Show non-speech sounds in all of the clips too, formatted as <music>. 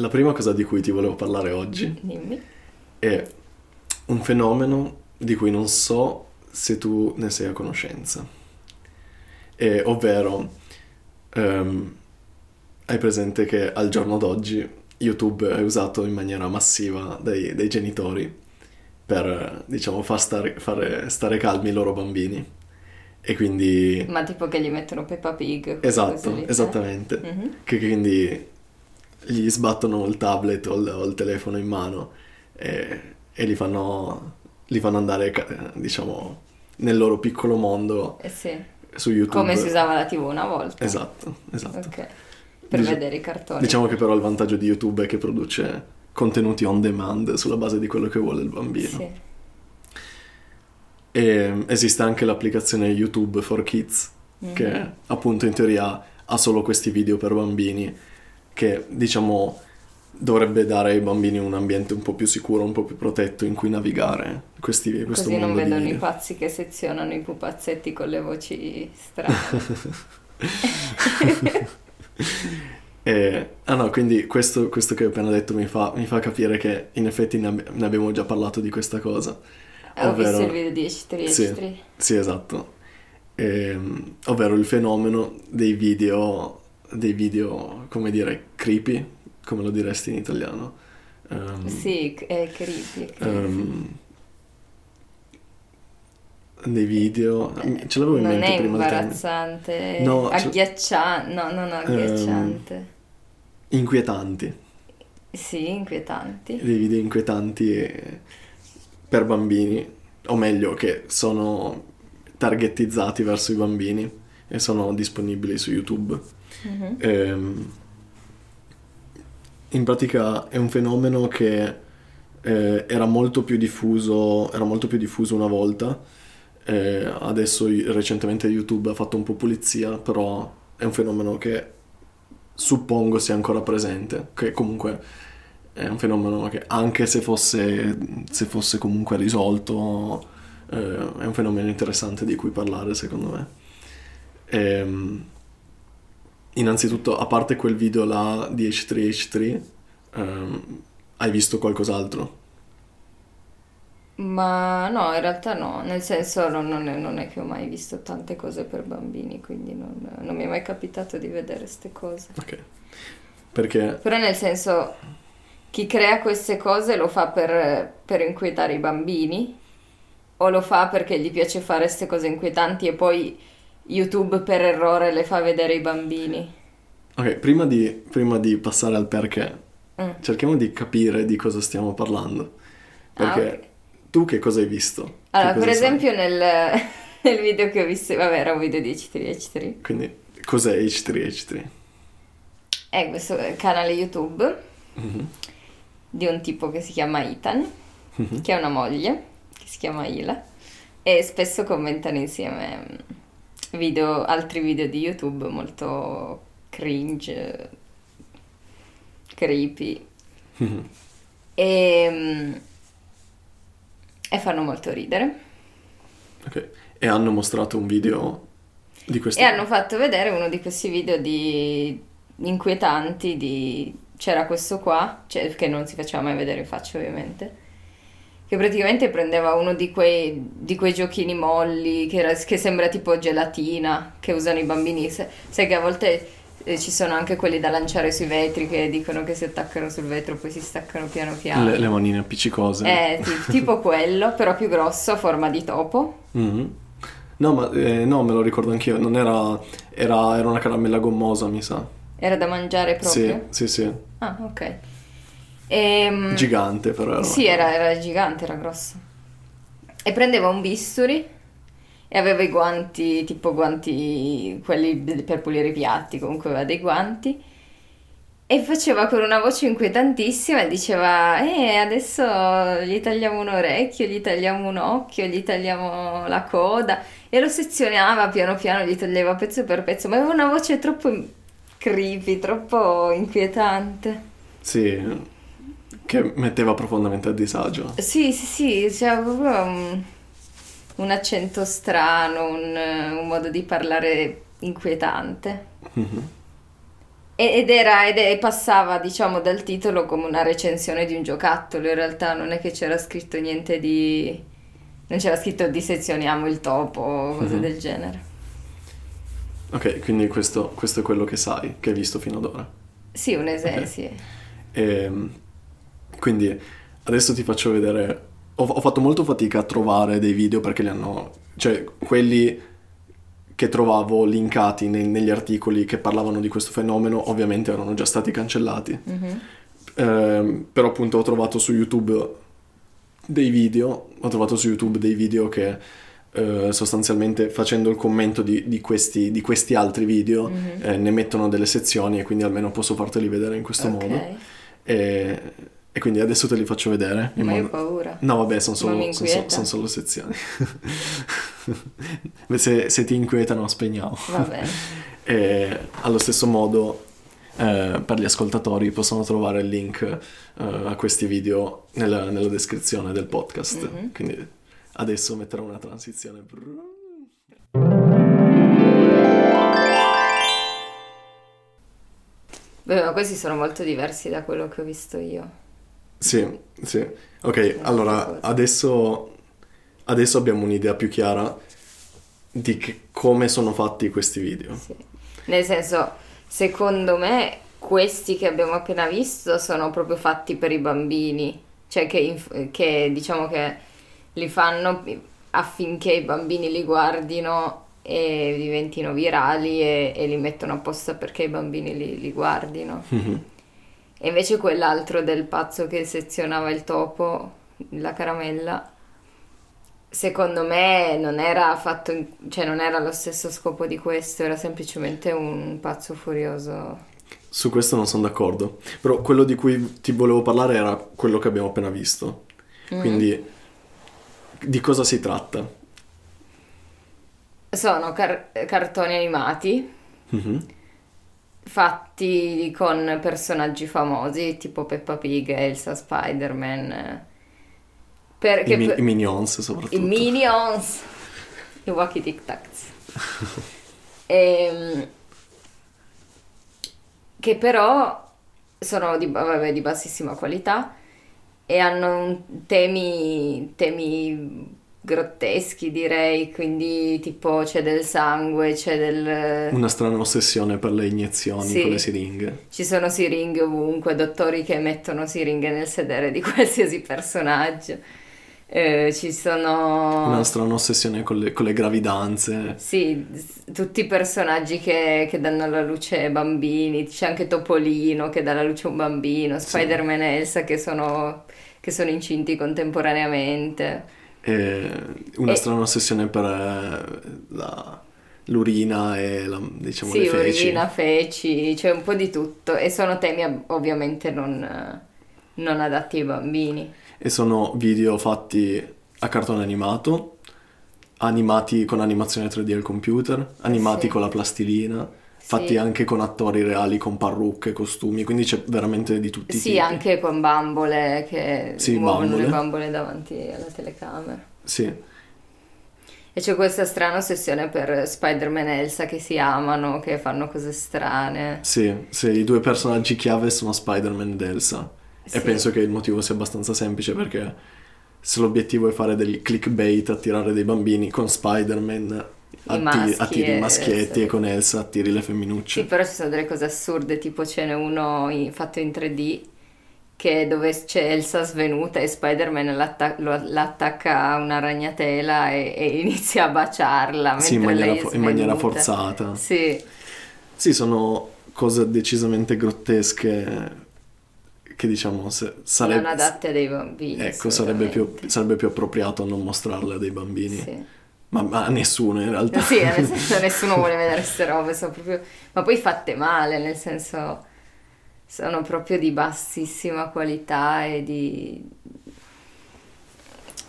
la prima cosa di cui ti volevo parlare oggi Dimmi. è un fenomeno di cui non so se tu ne sei a conoscenza. E, ovvero, ehm, hai presente che al giorno d'oggi YouTube è usato in maniera massiva dai, dai genitori per, diciamo, far stare, fare stare calmi i loro bambini. E quindi... Ma tipo che gli mettono Peppa Pig. Esatto, esattamente. Mhm. Che quindi gli sbattono il tablet o il, o il telefono in mano e, e li, fanno, li fanno andare, ca- diciamo, nel loro piccolo mondo Eh sì. su YouTube. Come si usava la TV una volta. Esatto, esatto. Ok. Per Dici- vedere i cartoni. Diciamo che però il vantaggio di YouTube è che produce contenuti on demand sulla base di quello che vuole il bambino. Sì. E esiste anche l'applicazione YouTube for Kids, Mhm. che appunto in teoria ha solo questi video per bambini, che diciamo dovrebbe dare ai bambini un ambiente un po' più sicuro, un po' più protetto in cui navigare questi, questo Così non mondo di vedono i pazzi che sezionano i pupazzetti con le voci strane. <laughs> E- ah no, quindi questo, questo che ho appena detto mi fa, mi fa capire che in effetti ne, abbi- ne abbiamo già parlato di questa cosa. Ho visto Ovvero- il video di H3 Sì. H3. Sì, esatto. Ehm, ovvero il fenomeno dei video, dei video, come dire, creepy, come lo diresti in italiano? Ehm, Sì, è creepy. è creepy. ehm, dei video, ce l'avevo in non mente è prima il termine. imbarazzante, No, agghiacciante, no, non agghiacciante. Inquietanti, Sì, inquietanti. dei video inquietanti eh, per bambini, o meglio, che sono targettizzati verso i bambini e sono disponibili su YouTube. Mhm. Ehm, in pratica è un fenomeno che eh, era molto più diffuso, era molto più diffuso una volta. eh, adesso recentemente YouTube ha fatto un po' pulizia, però è un fenomeno che suppongo sia ancora presente, che comunque è un fenomeno che anche se fosse, se fosse comunque risolto, eh, è un fenomeno interessante di cui parlare secondo me. Ehm, innanzitutto, a parte quel video là di H3H3, ehm, hai visto qualcos'altro? Ma no, in realtà no, nel senso non, non è, non è che ho mai visto tante cose per bambini, quindi non, non mi è mai capitato di vedere queste cose. Ok. Perché Però nel senso, chi crea queste cose lo fa per, per inquietare i bambini o lo fa perché gli piace fare queste cose inquietanti e poi YouTube per errore le fa vedere ai bambini? Ok, prima di, prima di passare al perché, Mm. cerchiamo di capire di cosa stiamo parlando. Perché Ah, ok. tu che cosa hai visto? Allora, per esempio nel, <laughs> nel video che ho visto, vabbè era un video di H3H3, Quindi, cos'è H3H3? è questo canale YouTube Mhm. di un tipo che si chiama Ethan, Mhm. che ha una moglie, che si chiama Ila, e spesso commentano insieme mm, video, altri video di YouTube molto cringe, creepy, <laughs> e, mm, e fanno molto ridere. Ok. E hanno mostrato un video di questo. E hanno fatto vedere uno di questi video di inquietanti di c'era questo qua, cioè, che non si faceva mai vedere in faccia ovviamente, che praticamente prendeva uno di quei, di quei giochini molli che, era- che sembra tipo gelatina che usano i bambini, Se- sai che a volte eh, ci sono anche quelli da lanciare sui vetri che dicono che si attaccano sul vetro poi si staccano piano piano. Le, le manine appiccicose. È ti- tipo quello, però più grosso, a forma di topo. Mhm. No, ma eh, no, me lo ricordo anch'io. Non era, era, era una caramella gommosa, mi sa. Era da mangiare proprio? Sì, sì, sì. Ah, ok. Ehm, Gigante, però. Era sì, era, era gigante, era grosso. E prendeva un bisturi e aveva i guanti, tipo guanti, quelli per pulire i piatti, comunque aveva dei guanti. E faceva con una voce inquietantissima e diceva, eh, adesso gli tagliamo un orecchio, gli tagliamo un occhio, gli tagliamo la coda. E lo sezionava piano piano, gli toglieva pezzo per pezzo, ma aveva una voce troppo creepy, troppo inquietante. Sì, che metteva profondamente a disagio. Sì, sì, sì, c'era proprio un, un accento strano, un, un modo di parlare inquietante. Mhm. ed era, ed è- passava, diciamo, dal titolo come una recensione di un giocattolo, in realtà non è che c'era scritto niente di... non c'era scritto dissezioniamo il topo o cose Mhm. del genere. Ok, quindi questo, questo è quello che sai, che hai visto fino ad ora. Sì, un esempio, Ok. sì. Ehm, quindi adesso ti faccio vedere. Ho, ho fatto molto fatica a trovare dei video perché li hanno. cioè quelli che trovavo linkati nei- negli articoli che parlavano di questo fenomeno, ovviamente erano già stati cancellati. Mhm. Ehm, però appunto ho trovato su YouTube dei video, ho trovato su YouTube dei video che eh, sostanzialmente facendo il commento di, di questi, di questi altri video Mhm. eh, ne mettono delle sezioni e quindi almeno posso farteli vedere in questo Ok. modo. E, e quindi adesso te li faccio vedere. Ma io ho modo- paura. No, vabbè, sono solo, son son solo sezioni. <laughs> Se, se ti inquietano, spegniamo. Va bene. <laughs> E allo stesso modo, eh, per gli ascoltatori possono trovare il link eh, a questi video nella, nella descrizione del podcast. Mhm. Quindi adesso metterò una transizione. Beh, ma questi sono molto diversi da quello che ho visto io. Sì, sì. Ok, allora adesso, adesso abbiamo un'idea più chiara di che- come sono fatti questi video. Sì. Nel senso, secondo me, questi che abbiamo appena visto sono proprio fatti per i bambini, cioè che, che diciamo che li fanno affinché i bambini li guardino e diventino virali e, e li mettono apposta perché i bambini li, li guardino. E invece quell'altro del pazzo che sezionava il topo, la caramella, secondo me non era fatto, cioè non era lo stesso scopo di questo, era semplicemente un pazzo furioso. Su questo non sono d'accordo, però quello di cui ti volevo parlare era quello che abbiamo appena visto. Mm. Quindi di cosa si tratta? Sono car- cartoni animati Mhm. Fatti con personaggi famosi tipo Peppa Pig, Elsa, Spider-Man. Perché I, mi- i Minions soprattutto. I Minions, i Wacky Tic Tacs. <laughs> Ehm, che però sono di, vabbè, di bassissima qualità e hanno temi, temi grotteschi direi, quindi tipo c'è del sangue, c'è del... Una strana ossessione per le iniezioni Sì. con le siringhe. Ci sono siringhe ovunque, dottori che mettono siringhe nel sedere di <laughs> qualsiasi personaggio. Eh, ci sono... Una strana ossessione con le, con le gravidanze. Sì, tutti i personaggi che, che danno alla luce bambini, c'è anche Topolino che dà alla luce un bambino, Spider-Man e Elsa che sono, che sono incinti contemporaneamente. E una E- strana ossessione per eh, la- l'urina e la- diciamo sì, le feci. urina, feci, c'è un po' di tutto e sono temi ovviamente non, non adatti ai bambini. E sono video fatti a cartone animato, animati con animazione 3D al computer, animati sì. con la plastilina, fatti Sì. anche con attori reali, con parrucche, costumi, quindi c'è veramente di tutti i Sì, tipi. anche con bambole che Sì, muovono bambole. le bambole davanti alla telecamera. Sì, E c'è questa strana ossessione per Spider-Man e Elsa che si amano, che fanno cose strane. sì, sì, i due personaggi chiave sono Spider-Man ed Elsa. E Sì. penso che il motivo sia abbastanza semplice perché se l'obiettivo è fare del clickbait, attirare dei bambini con Spider-Man, atti- attiri i maschietti e con Elsa attiri le Sì, femminucce. però ci sono delle cose assurde, tipo ce n'è uno in- fatto in 3D che dove c'è Elsa svenuta e Spider-Man l'atta- lo- l'attacca a una ragnatela e, e <laughs> inizia a baciarla Sì, in maniera, fo- in maniera forzata. Sì, Sì, sono cose decisamente grottesche che diciamo sarebbe, non adatte a dei bambini. ecco, sarebbe più, sarebbe più appropriato non mostrarle a dei bambini, Sì. Ma, ma nessuno in realtà. Sì, nel <laughs> senso nessuno vuole vedere queste robe, sono proprio... ma poi fatte male, nel senso sono proprio di bassissima qualità e di...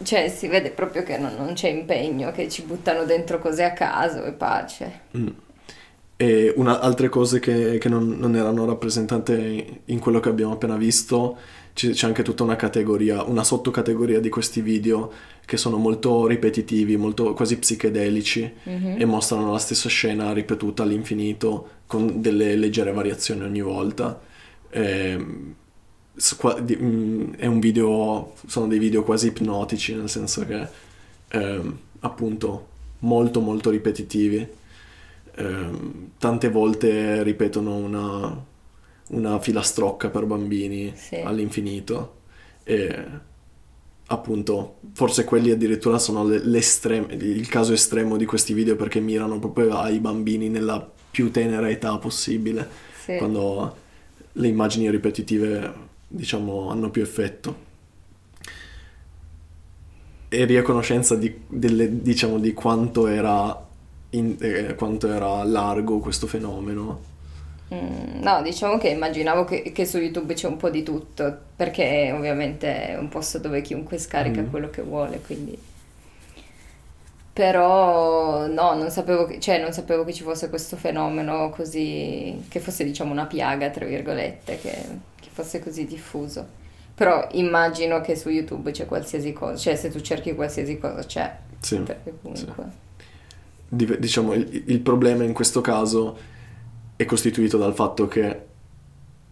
Cioè si vede proprio che non, non c'è impegno, che ci buttano dentro cose a caso e pace. Mm. E una, altre cose che, che non, non, erano rappresentate in quello che abbiamo appena visto, c'è, c'è anche tutta una categoria, una sottocategoria di questi video che sono molto ripetitivi, molto quasi psichedelici mm-hmm. e mostrano la stessa scena ripetuta all'infinito con delle leggere variazioni ogni volta. E, mm, è un video, sono dei video quasi ipnotici, nel senso che eh, appunto molto molto ripetitivi Ehm, tante volte ripetono una, una filastrocca per bambini sì. all'infinito e appunto forse quelli addirittura sono il caso estremo di questi video perché mirano proprio ai bambini nella più tenera età possibile sì. quando le immagini ripetitive diciamo hanno più effetto e riconoscenza di, delle, diciamo, di quanto era in, eh, quanto era largo questo fenomeno. Mm, no, diciamo che immaginavo che, che, su YouTube c'è un po' di tutto, perché ovviamente è un posto dove chiunque scarica mm. quello che vuole, quindi... Però no, non sapevo, che, cioè, non sapevo che ci fosse questo fenomeno così, che fosse diciamo una piaga, tra virgolette, che, che fosse così diffuso. Però immagino che su YouTube c'è qualsiasi cosa, cioè se tu cerchi qualsiasi cosa c'è. Sì, perché comunque... Sì diciamo, il, il problema in questo caso è costituito dal fatto che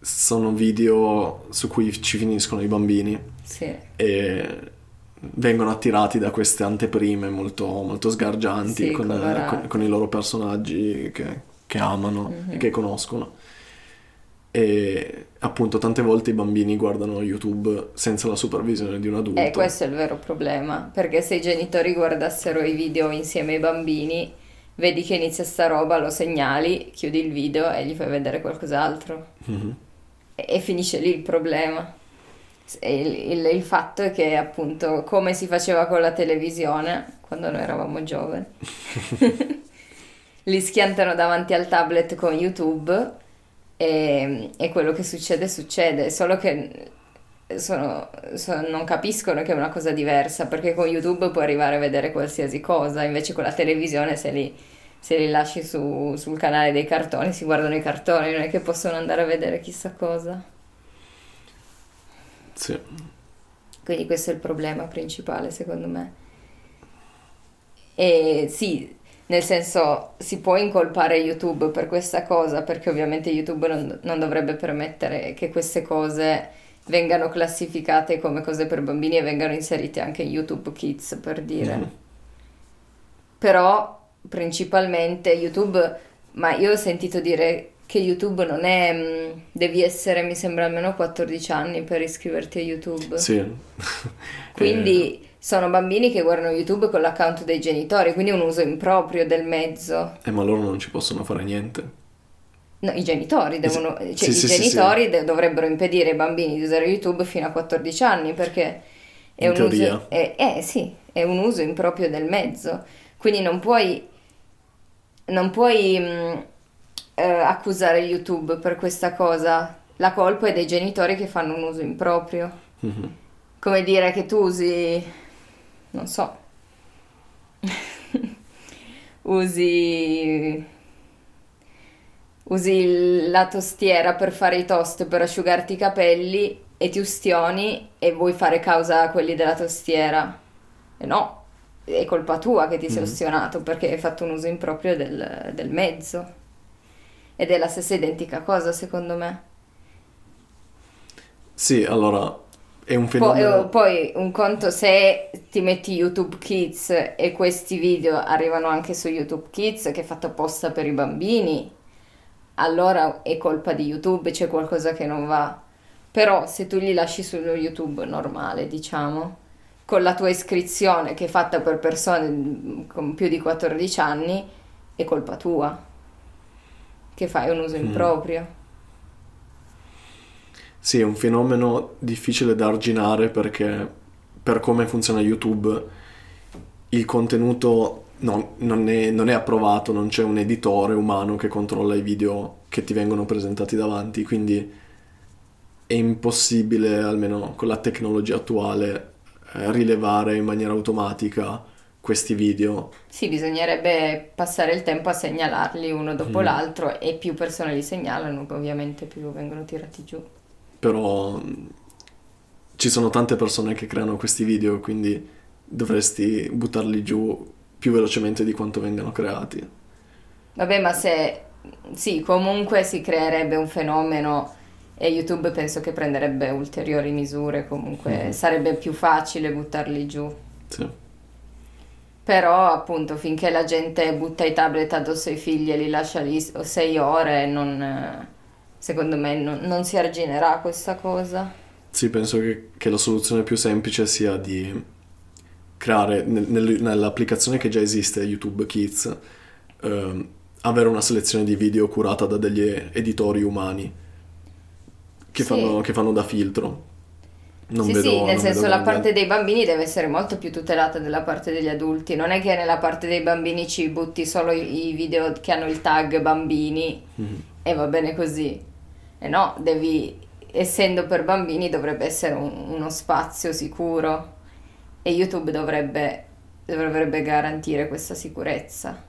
sono video su cui ci finiscono i bambini sì. e vengono attirati da queste anteprime molto, molto sgargianti sì, con, con, con, i loro personaggi che, che amano mm-hmm. e che conoscono e appunto tante volte i bambini guardano YouTube senza la supervisione di un adulto. E questo è il vero problema, perché se i genitori guardassero i video insieme ai bambini, vedi che inizia sta roba, lo segnali, chiudi il video e gli fai vedere qualcos'altro. Mm-hmm. E, e, finisce lì il problema. Il, il, il fatto è che appunto come si faceva con la televisione quando noi eravamo giovani, <laughs> <laughs> li schiantano davanti al tablet con YouTube e, e quello che succede succede, solo che sono, sono, non capiscono che è una cosa diversa perché con YouTube puoi arrivare a vedere qualsiasi cosa, invece con la televisione se li, se li lasci su, sul canale dei cartoni si guardano i cartoni, non è che possono andare a vedere chissà cosa. Sì. Quindi questo è il problema principale secondo me. E sì, nel senso, si può incolpare YouTube per questa cosa, perché ovviamente YouTube non, non dovrebbe permettere che queste cose vengano classificate come cose per bambini e vengano inserite anche in YouTube Kids, per dire. Mm-hmm. Però, principalmente, YouTube... Ma io ho sentito dire che YouTube non è... Mm, devi essere, mi sembra, almeno 14 anni per iscriverti a YouTube. Sì. Quindi... <laughs> Sono bambini che guardano YouTube con l'account dei genitori, quindi è un uso improprio del mezzo. Eh, ma loro non ci possono fare niente. No, i genitori devono, cioè sì, i sì, genitori sì, dovrebbero impedire ai bambini di usare YouTube fino a 14 anni perché è In un teoria. uso è, eh, sì, è un uso improprio del mezzo. Quindi non puoi non puoi mh, mm, eh, accusare YouTube per questa cosa. La colpa è dei genitori che fanno un uso improprio. Mm-hmm. Come dire che tu usi non so, <laughs> usi, usi la tostiera per fare i toast per asciugarti i capelli e ti ustioni e vuoi fare causa a quelli della tostiera. E no, è colpa tua che ti sei mm. ustionato perché hai fatto un uso improprio del, del mezzo. Ed è la stessa identica cosa, secondo me. Sì, allora è un fenomeno. Poi, poi, un conto se ti metti YouTube Kids e questi video arrivano anche su YouTube Kids che è fatto apposta per i bambini, allora è colpa di YouTube, c'è qualcosa che non va. Però se tu li lasci su YouTube normale, diciamo, con la tua iscrizione che è fatta per persone con più di 14 anni, è colpa tua. Che fai un uso mm. improprio. Sì, è un fenomeno difficile da arginare perché per come funziona YouTube il contenuto non, non, è, non, è, approvato, non c'è un editore umano che controlla i video che ti vengono presentati davanti, quindi è impossibile, almeno con la tecnologia attuale, eh, rilevare in maniera automatica questi video. Sì, bisognerebbe passare il tempo a segnalarli uno dopo Mm. l'altro e più persone li segnalano, ovviamente più vengono tirati giù. Però ci sono tante persone che creano questi video, quindi dovresti buttarli giù più velocemente di quanto vengano creati. Vabbè, ma se sì, comunque si creerebbe un fenomeno e YouTube penso che prenderebbe ulteriori misure, comunque Mhm. sarebbe più facile buttarli giù. Sì. Però appunto finché la gente butta i tablet addosso ai figli e li lascia lì sei ore, non, secondo me non, non si arginerà questa cosa. Sì, penso che, che la soluzione più semplice sia di creare nel- nel- nell'applicazione che già esiste, YouTube Kids, ehm, avere una selezione di video curata da degli editori umani che, Sì. fanno, che fanno da filtro. Non sì, vedo, sì, nel senso la parte dei bambini deve essere molto più tutelata della parte degli adulti. Non è che nella parte dei bambini ci butti solo i, i video che hanno il tag bambini Mhm. e va bene così. E no, devi, essendo per bambini dovrebbe essere un- uno spazio sicuro e YouTube dovrebbe, dovrebbe garantire questa sicurezza.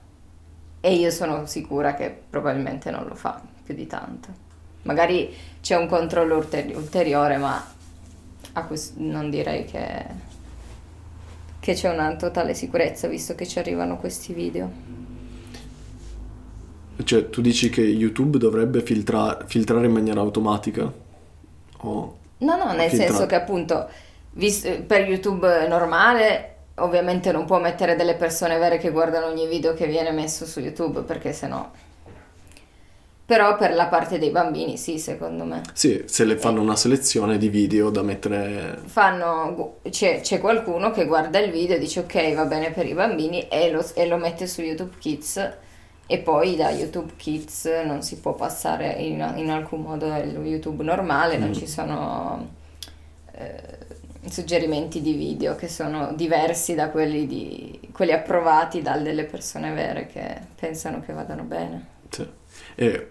E io sono sicura che probabilmente non lo fa più di tanto. Magari c'è un controllo ulteri- ulteriore, ma quest- non direi che, che c'è una totale sicurezza visto che ci arrivano questi video. Cioè, tu dici che YouTube dovrebbe filtra- filtrare in maniera automatica? O... No, no, nel Filtra- senso che appunto vis- per YouTube normale ovviamente non può mettere delle persone vere che guardano ogni video che viene messo su YouTube perché sennò... Però per la parte dei bambini sì, secondo me. Sì, se le fanno una selezione di video da mettere... Fanno, c'è, c'è qualcuno che guarda il video e dice ok va bene per i bambini e lo, e lo mette su YouTube Kids e poi da YouTube Kids non si può passare in, in alcun modo al YouTube normale, non Mm. ci sono eh, suggerimenti di video che sono diversi da quelli, di, quelli approvati da delle persone vere che pensano che vadano bene. Sì. E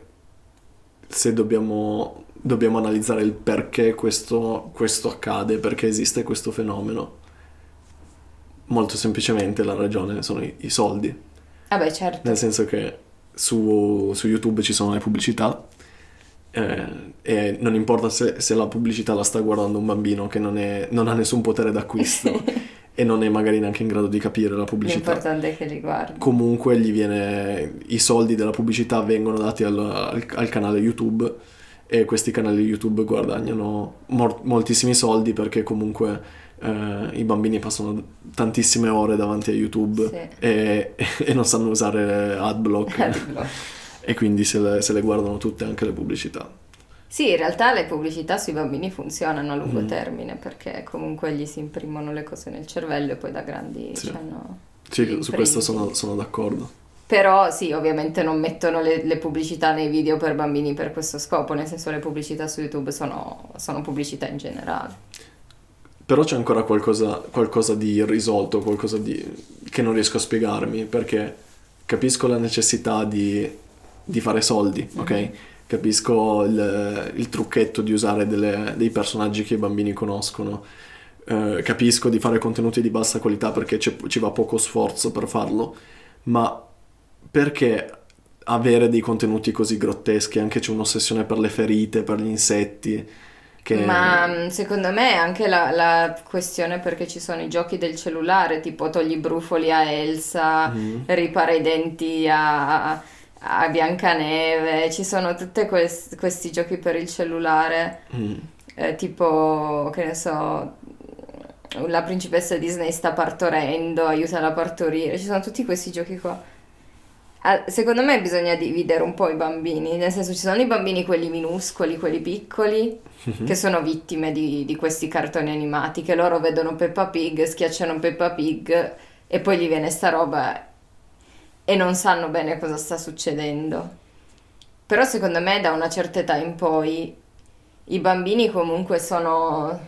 se dobbiamo, dobbiamo analizzare il perché questo, questo accade, perché esiste questo fenomeno, molto semplicemente la ragione sono i, i soldi. Vabbè certo, Nel senso che su, su YouTube ci sono le pubblicità eh, e non importa se, se la pubblicità la sta guardando un bambino che non, è- non ha nessun potere d'acquisto <laughs> e non è magari neanche in grado di capire la pubblicità. l'importante è che li guardi. Comunque gli viene i soldi della pubblicità vengono dati al, al- al canale YouTube e questi canali YouTube guadagnano mor- moltissimi soldi perché comunque eh, i bambini passano tantissime ore davanti a YouTube Sì. e, <laughs> e non sanno usare adblock <laughs> Adblock. e quindi se le, se le guardano tutte anche le pubblicità. Sì, in realtà le pubblicità sui bambini funzionano a lungo Mhm. termine perché comunque gli si imprimono le cose nel cervello e poi da grandi Sì. c'hanno Sì, su questo sono, sono d'accordo. Però sì, ovviamente non mettono le, le pubblicità nei video per bambini per questo scopo, nel senso le pubblicità su YouTube sono, sono pubblicità in generale. Però c'è ancora qualcosa, qualcosa di irrisolto, qualcosa di, che non riesco a spiegarmi, perché capisco la necessità di, di fare soldi, ok? Mhm. Capisco il, il trucchetto di usare delle- dei personaggi che i bambini conoscono, eh, capisco di fare contenuti di bassa qualità perché ci va poco sforzo per farlo, ma perché avere dei contenuti così grotteschi? Anche c'è un'ossessione per le ferite, per gli insetti. Che... Ma mh, secondo me è anche la, la questione perché ci sono i giochi del cellulare, tipo togli i brufoli a Elsa, Mhm. ripara i denti a, a Biancaneve, ci sono tutti questi giochi per il cellulare, Mm. eh, tipo, che ne so, la principessa Disney sta partorendo, aiutala a partorire, ci sono tutti questi giochi qua. Ah, Secondo me bisogna dividere un po' i bambini, nel senso ci sono i bambini quelli minuscoli, quelli piccoli, Mhm. che sono vittime di, di questi cartoni animati, che loro vedono Peppa Pig, schiacciano Peppa Pig e poi gli viene sta roba e non sanno bene cosa sta succedendo. Però secondo me da una certa età in poi i bambini comunque sono,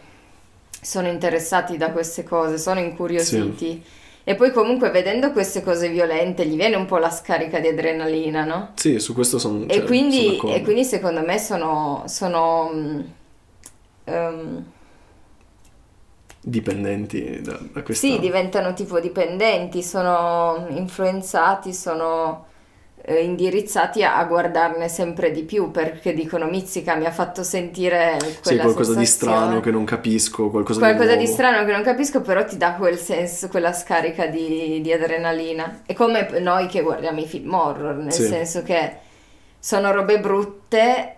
sono interessati da queste cose, sono incuriositi. E poi comunque vedendo queste cose violente gli viene un po' la scarica di adrenalina, no? Sì, su questo sono, E cioè, quindi, sono e quindi secondo me sono, sono, ehm, dipendenti da, da questa... Sì, diventano tipo dipendenti, sono influenzati, sono eh, indirizzati a, a guardarne sempre di più perché dicono Mizzica mi ha fatto sentire Sì, qualcosa di strano che non capisco, qualcosa, Qualcosa di di strano che non capisco, però ti dà quel senso, quella scarica di, di adrenalina. È come noi che guardiamo i film horror, nel Sì. senso che sono robe brutte,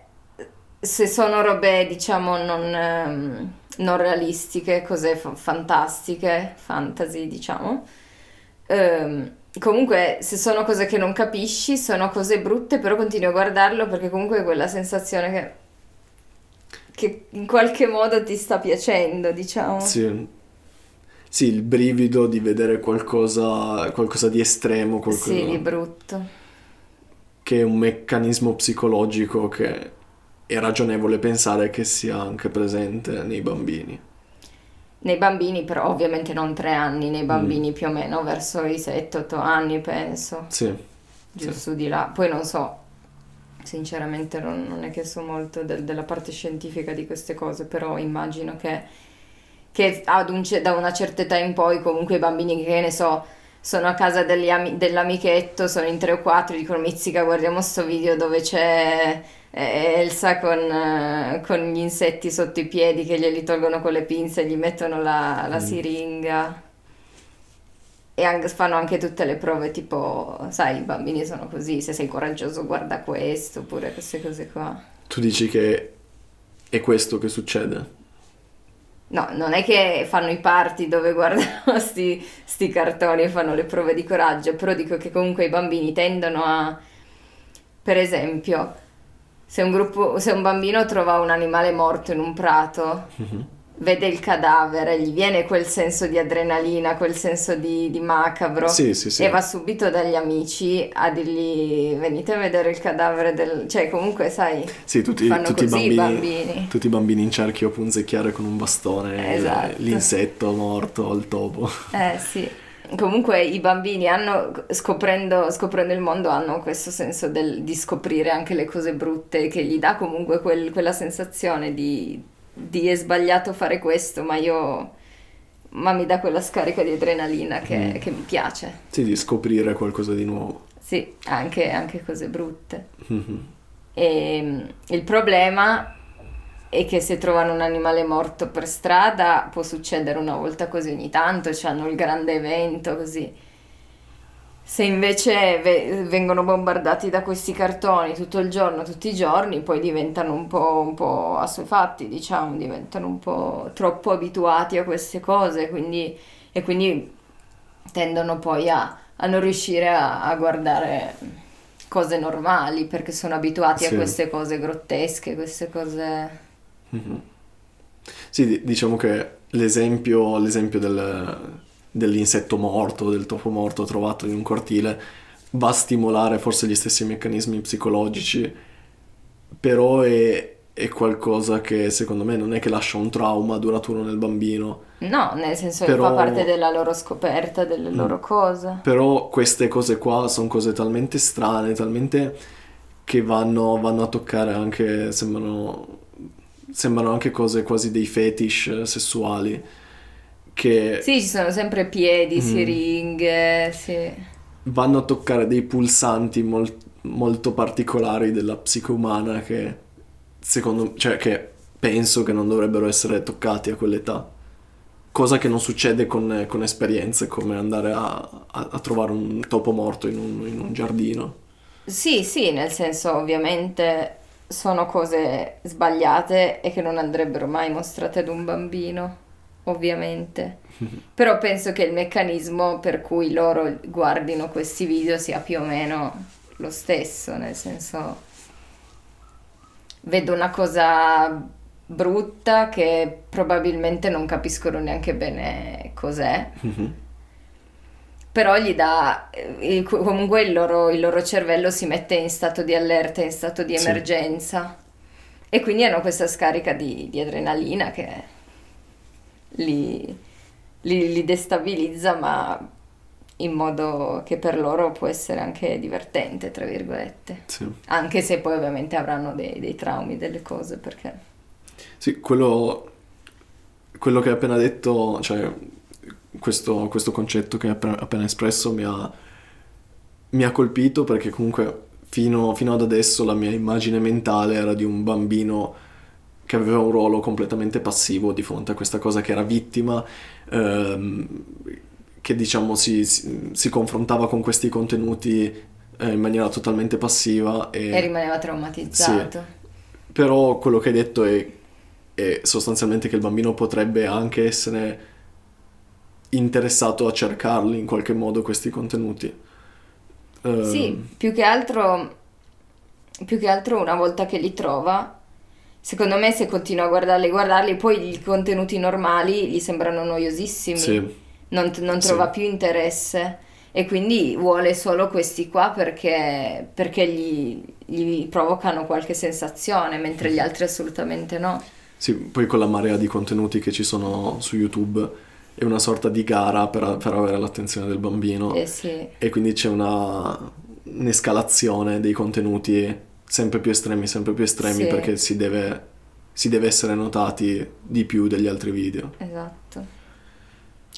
se sono robe, diciamo, non, ehm, non realistiche, cose fa- fantastiche, fantasy, diciamo. ehm, comunque, se sono cose che non capisci, sono cose brutte, però continui a guardarlo perché comunque è quella sensazione che, che in qualche modo ti sta piacendo, diciamo. Sì. Sì, il brivido di vedere qualcosa, qualcosa di estremo, qualcosa Sì, di brutto. che è un meccanismo psicologico che è ragionevole pensare che sia anche presente nei bambini. Nei bambini, però ovviamente non tre anni, Mm. nei bambini più o meno verso i 7-8 anni, penso, Sì, giù sì. su di là. Poi non so, sinceramente non, non è che so molto del- della parte scientifica di queste cose, però immagino che, che ad un ce- da una certa età in poi comunque i bambini che ne so sono a casa ami- dell'amichetto, sono in tre o quattro, dicono Mizzica guardiamo sto video dove c'è Elsa con, eh, con gli insetti sotto i piedi che glieli tolgono con le pinze e gli mettono la, la Mm. siringa. E anche- fanno anche tutte le prove, tipo, sai, i bambini sono così, se sei coraggioso guarda questo, oppure queste cose qua. Tu dici che è questo che succede? No, non è che fanno i party dove guardano <laughs> sti, sti cartoni e fanno le prove di coraggio, però dico che comunque i bambini tendono a, per esempio, se un gruppo, se un bambino trova un animale morto in un prato, Mhm. vede il cadavere, gli viene quel senso di adrenalina, quel senso di, di macabro Sì, sì, sì. e va subito dagli amici a dirgli venite a vedere il cadavere del... cioè comunque sai, Sì, tutti, fanno tutti i così i bambini, bambini. tutti i bambini in cerchio a punzecchiare con un bastone Esatto. l'insetto morto, il topo. Eh sì, comunque i bambini hanno, scoprendo, scoprendo il mondo, hanno questo senso del- di scoprire anche le cose brutte che gli dà comunque quel- quella sensazione di, di è sbagliato fare questo, ma io... Ma mi dà quella scarica di adrenalina che, Mm. che mi piace. Sì, di scoprire qualcosa di nuovo. Sì, anche, anche cose brutte. Mhm. E mm, il problema è che se trovano un animale morto per strada può succedere una volta così ogni tanto, hanno il grande evento così. Se invece ve- vengono bombardati da questi cartoni tutto il giorno, tutti i giorni, poi diventano un po', un po' assuefatti, diciamo, diventano un po' troppo abituati a queste cose, quindi, e quindi tendono poi a, a non riuscire a, a guardare cose normali perché sono abituati Sì. a queste cose grottesche, queste cose... Mhm. Sì, di- diciamo che l'esempio, l'esempio del- dell'insetto morto, del topo morto trovato in un cortile, va a stimolare forse gli stessi meccanismi psicologici, però è, è qualcosa che secondo me non è che lascia un trauma duraturo nel bambino, No, nel senso Però- che fa parte della loro scoperta, delle Mm. loro cose. però queste cose qua sono cose talmente strane, talmente che vanno, vanno a toccare anche, sembrano, sembrano anche cose quasi dei fetish sessuali, che... Sì, ci sono sempre piedi, Mm. siringhe, sì. vanno a toccare dei pulsanti mol- molto particolari della psiche umana che secondo cioè che penso che non dovrebbero essere toccati a quell'età. Cosa che non succede con, con esperienze come andare a, a- a trovare un topo morto in un, in un giardino. Sì, sì, nel senso ovviamente sono cose sbagliate e che non andrebbero mai mostrate ad un bambino, ovviamente. <laughs> Però penso che il meccanismo per cui loro guardino questi video sia più o meno lo stesso, nel senso vedo una cosa brutta che probabilmente non capiscono neanche bene cos'è. Però gli dà, eh, comunque il loro, il loro cervello si mette in stato di allerta, in stato di Sì. emergenza e quindi hanno questa scarica di, di adrenalina che li, li- li destabilizza, ma in modo che per loro può essere anche divertente, tra virgolette. Sì. Anche se poi ovviamente avranno dei, dei traumi, delle cose, perché... Sì, quello quello che hai appena detto, cioè questo, questo concetto che hai appena, espresso mi ha, mi ha, colpito perché comunque fino, fino ad adesso la mia immagine mentale era di un bambino che aveva un ruolo completamente passivo di fronte a questa cosa che era vittima, ehm, che diciamo si, si, si, confrontava con questi contenuti eh, in maniera totalmente passiva e, e rimaneva traumatizzato. Sì. Però quello che hai detto è, è sostanzialmente che il bambino potrebbe anche essere interessato a cercarli in qualche modo questi contenuti. Uh, sì, più che altro più che altro una volta che li trova secondo me se continua a guardarli guardarli poi i contenuti normali gli sembrano noiosissimi sì non, non trova sì. più interesse e quindi vuole solo questi qua perché, perché gli, gli, provocano qualche sensazione, mentre gli altri assolutamente no. Sì, poi con la marea di contenuti che ci sono su YouTube è una sorta di gara per, per avere l'attenzione del bambino eh sì. e quindi c'è una, un'escalazione dei contenuti sempre più estremi, sempre più estremi sì. perché si deve, si deve essere notati di più degli altri video. Esatto.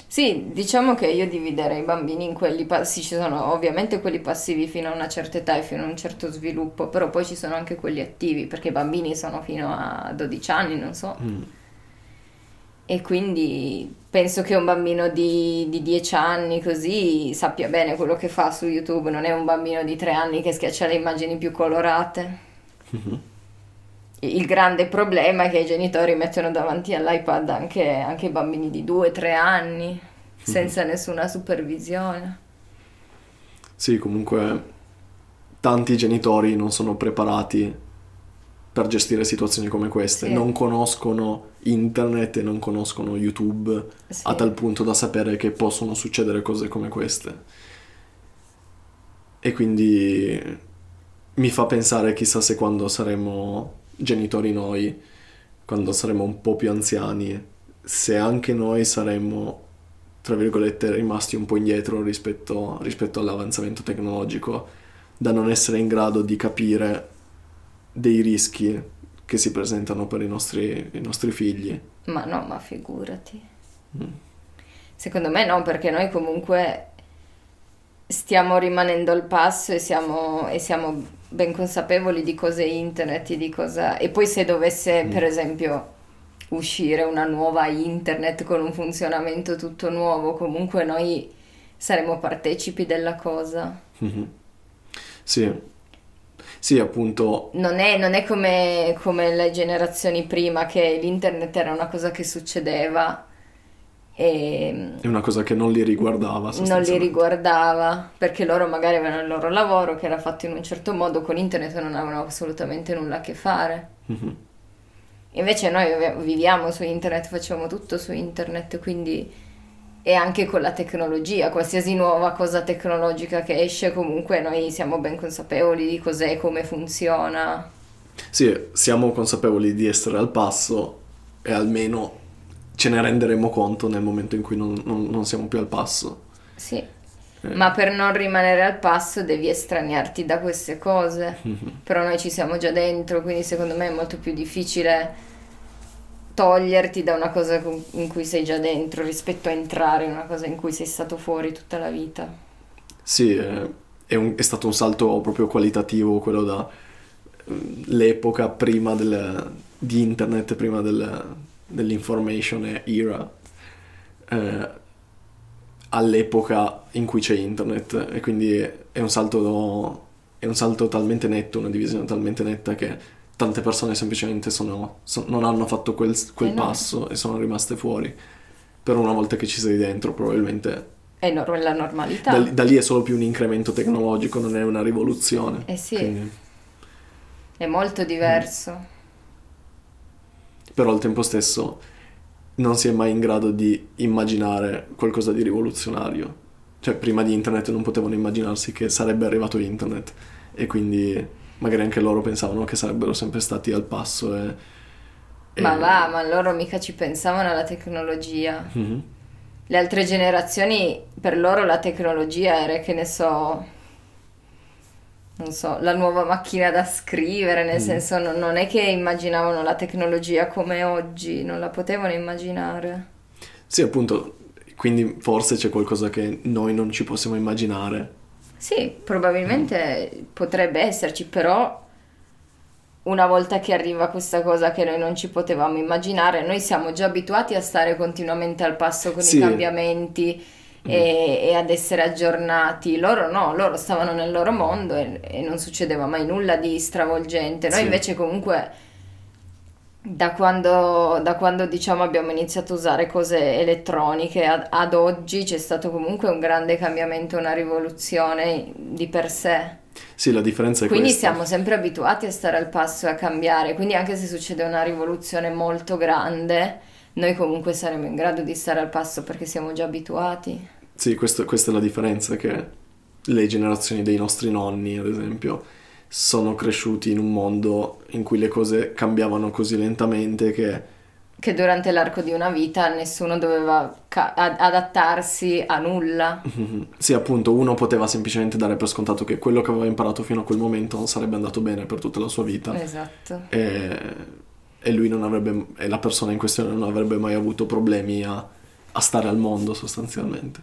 Sì, diciamo che io dividerei i bambini in quelli passivi, ci sono ovviamente quelli passivi fino a una certa età e fino a un certo sviluppo, però poi ci sono anche quelli attivi, perché i bambini sono fino a 12 anni, non so. Mm. E quindi penso che un bambino di, di 10 anni così sappia bene quello che fa su YouTube, non è un bambino di 3 anni che schiaccia le immagini più colorate. Mm-hmm. Il grande problema è che i genitori mettono davanti all'iPad anche, anche i bambini di 2-3 anni, senza nessuna supervisione. Sì, comunque tanti genitori non sono preparati per gestire situazioni come queste, sì. non conoscono internet e non conoscono YouTube sì. a tal punto da sapere che possono succedere cose come queste. E quindi mi fa pensare chissà se quando saremo genitori noi, quando saremo un po' più anziani, se anche noi saremmo, tra virgolette, rimasti un po' indietro rispetto, rispetto all'avanzamento tecnologico, da non essere in grado di capire dei rischi che si presentano per i nostri, i nostri figli. Ma no, ma figurati. Mm. Secondo me no, perché noi comunque stiamo rimanendo al passo e siamo, e siamo ben consapevoli di cosa è internet e di cosa... E poi se dovesse, mm. per esempio, uscire una nuova internet con un funzionamento tutto nuovo, comunque noi saremo partecipi della cosa. Mm-hmm. Sì. Sì, appunto. Non è, non è come, come le generazioni prima che l'internet era una cosa che succedeva e è una cosa che non li riguardava. Non li riguardava perché loro magari avevano il loro lavoro che era fatto in un certo modo, con internet non avevano assolutamente nulla a che fare. Mm-hmm. Invece noi viviamo su internet, facciamo tutto su internet, quindi e anche con la tecnologia, qualsiasi nuova cosa tecnologica che esce, comunque noi siamo ben consapevoli di cos'è, come funziona. Sì, siamo consapevoli di essere al passo e almeno ce ne renderemo conto nel momento in cui non, non, non siamo più al passo. Sì, eh. ma per non rimanere al passo devi estraniarti da queste cose, mm-hmm. <laughs> però noi ci siamo già dentro, quindi secondo me è molto più difficile toglierti da una cosa in cui sei già dentro rispetto a entrare in una cosa in cui sei stato fuori tutta la vita. Sì, è, un, è stato un salto proprio qualitativo quello da mm, prima del, di internet, prima del, dell'information era eh, all'epoca in cui c'è internet e quindi è un salto è un salto talmente netto, una divisione talmente netta che tante persone semplicemente sono, so, non hanno fatto quel, quel eh no. passo e sono rimaste fuori. Però una volta che ci sei dentro probabilmente... È no- la normalità. Da, da, lì è solo più un incremento tecnologico, non è una rivoluzione. Eh sì. Quindi... È molto diverso. Mm però al tempo stesso non si è mai in grado di immaginare qualcosa di rivoluzionario. Cioè, prima di internet non potevano immaginarsi che sarebbe arrivato internet e quindi magari anche loro pensavano che sarebbero sempre stati al passo e... e... Ma va, ma loro mica ci pensavano alla tecnologia. Mm-hmm. Le altre generazioni, per loro la tecnologia era, che ne so, non so, la nuova macchina da scrivere, nel Mm. senso non, non è che immaginavano la tecnologia come oggi, non la potevano immaginare. Sì, appunto, quindi forse c'è qualcosa che noi non ci possiamo immaginare. Sì, probabilmente potrebbe esserci, però una volta che arriva questa cosa che noi non ci potevamo immaginare, noi siamo già abituati a stare continuamente al passo con Sì. i cambiamenti e, e ad essere aggiornati. Loro no, loro stavano nel loro mondo e, e non succedeva mai nulla di stravolgente. Noi Sì. invece comunque da quando, da quando diciamo abbiamo iniziato a usare cose elettroniche ad, ad oggi c'è stato comunque un grande cambiamento, una rivoluzione di per sé. Sì, la differenza è Quindi questa. siamo sempre abituati a stare al passo e a cambiare, quindi anche se succede una rivoluzione molto grande, noi comunque saremo in grado di stare al passo perché siamo già abituati. Sì, questo- questa è la differenza, che le generazioni dei nostri nonni, ad esempio, sono cresciuti in un mondo in cui le cose cambiavano così lentamente che Che durante l'arco di una vita nessuno doveva ca- ad- adattarsi a nulla. Sì, appunto, uno poteva semplicemente dare per scontato che quello che aveva imparato fino a quel momento non sarebbe andato bene per tutta la sua vita Esatto. e, e lui non avrebbe, e la persona in questione non avrebbe mai avuto problemi a, a stare al mondo sostanzialmente.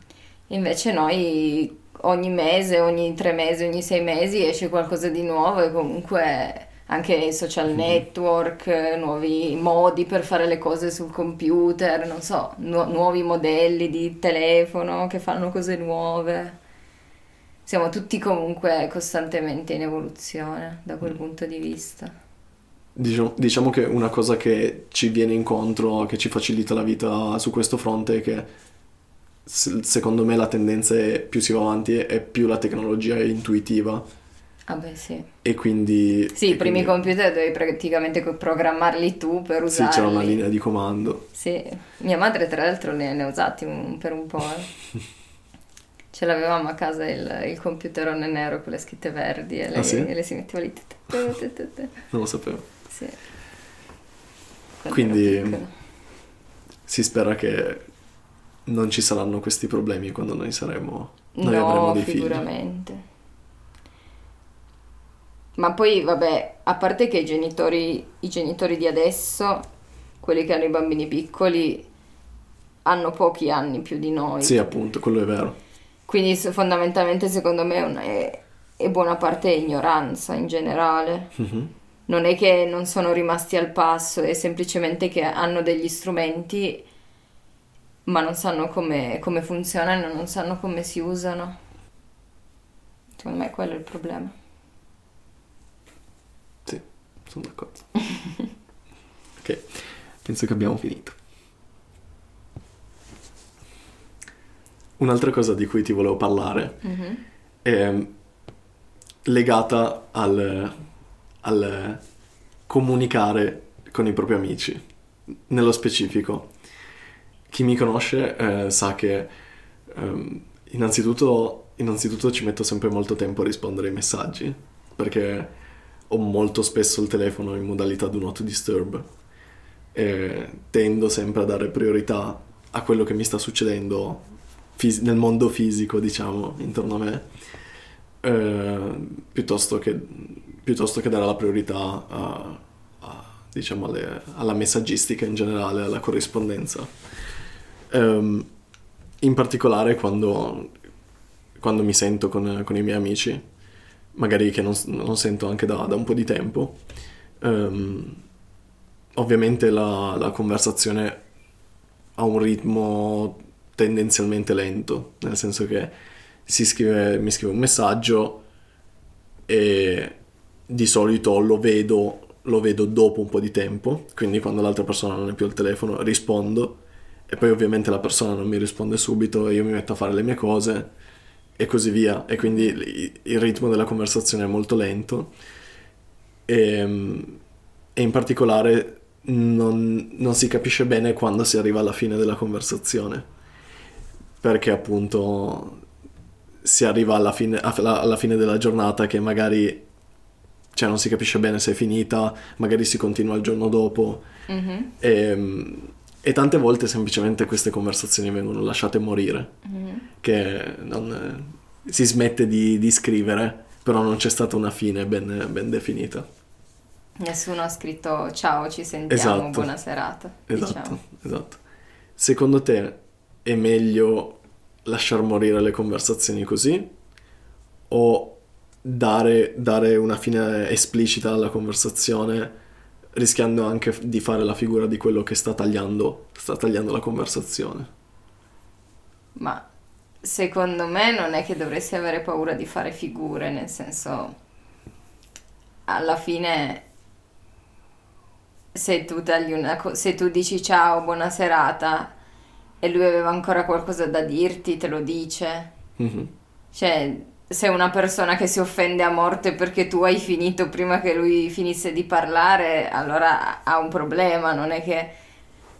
Invece noi ogni mese, ogni tre mesi, ogni sei mesi esce qualcosa di nuovo e comunque anche i social network, eh, nuovi modi per fare le cose sul computer, non so, nu- nuovi modelli di telefono che fanno cose nuove. Siamo tutti comunque costantemente in evoluzione da quel punto di vista. Diciamo, diciamo che una cosa che ci viene incontro, che ci facilita la vita su questo fronte è che se- secondo me la tendenza è più si va avanti e più la tecnologia è intuitiva Ah beh sì. e quindi... Sì, i primi quindi- computer dovevi praticamente programmarli tu per Sì, usarli. c'era una linea di comando. Sì, mia madre tra l'altro ne, ne ha usati un- per un po'. eh. <laughs> Ce l'avevamo a casa il, il computerone nero con le scritte verdi e lei, Ah, sì? e lei si metteva lì. <laughs> Non lo sapevo. Sì. Quando Quindi-. Si spera che non ci saranno questi problemi quando noi saremo... Noi no, avremo dei figli. Ma poi, vabbè, a parte che i genitori, i genitori di adesso, quelli che hanno i bambini piccoli, hanno pochi anni più di noi. Sì, appunto, quello è vero. Quindi fondamentalmente secondo me è, una- è- è buona parte ignoranza in generale. Mhm. Non è che non sono rimasti al passo, è semplicemente che hanno degli strumenti ma non sanno come, come funzionano, non sanno come si usano. Secondo me quello è il problema. Sono d'accordo. <laughs> ok, penso che abbiamo finito. Un'altra cosa di cui ti volevo parlare Mhm. è legata al, al comunicare con i propri amici. Nello specifico, chi mi conosce eh, sa che ehm, innanzitutto, innanzitutto ci metto sempre molto tempo a rispondere ai messaggi perché ho molto spesso il telefono in modalità do not disturb e tendo sempre a dare priorità a quello che mi sta succedendo fis- nel mondo fisico, diciamo, intorno a me, eh, piuttosto, che, piuttosto che dare la priorità a, a, diciamo, alle- alla messaggistica in generale, alla corrispondenza. Ehm, in particolare quando, quando mi sento con, con i miei amici, magari che non, non sento anche da, da un po' di tempo, ehm, ovviamente la, la conversazione ha un ritmo tendenzialmente lento, nel senso che scrive, mi scrive un messaggio e di solito lo vedo, lo vedo dopo un po' di tempo, quindi quando l'altra persona non è più al telefono rispondo e poi ovviamente la persona non mi risponde subito io mi metto a fare le mie cose e così via. E quindi il, ritmo della conversazione è molto lento. E, e in particolare non, non si capisce bene quando si arriva alla fine della conversazione. Perché appunto si arriva alla fine, alla, fine della giornata che magari cioè non si capisce bene se è finita, magari si continua il giorno dopo. Mhm, e, e tante volte semplicemente queste conversazioni vengono lasciate morire, mhm. che non, si smette di, di scrivere però non c'è stata una fine ben, ben definita. Nessuno ha scritto ciao, ci sentiamo, Esatto. buona serata. Esatto, diciamo. esatto. Secondo te è meglio lasciar morire le conversazioni così o dare, dare una fine esplicita alla conversazione rischiando anche di fare la figura di quello che sta tagliando, sta tagliando la conversazione? Ma secondo me non è che dovresti avere paura di fare figure, nel senso, alla fine, se tu, tagli una co- se tu dici ciao, buona serata e lui aveva ancora qualcosa da dirti, te lo dice. Mhm. Cioè, se una persona che si offende a morte perché tu hai finito prima che lui finisse di parlare, allora ha un problema, non è che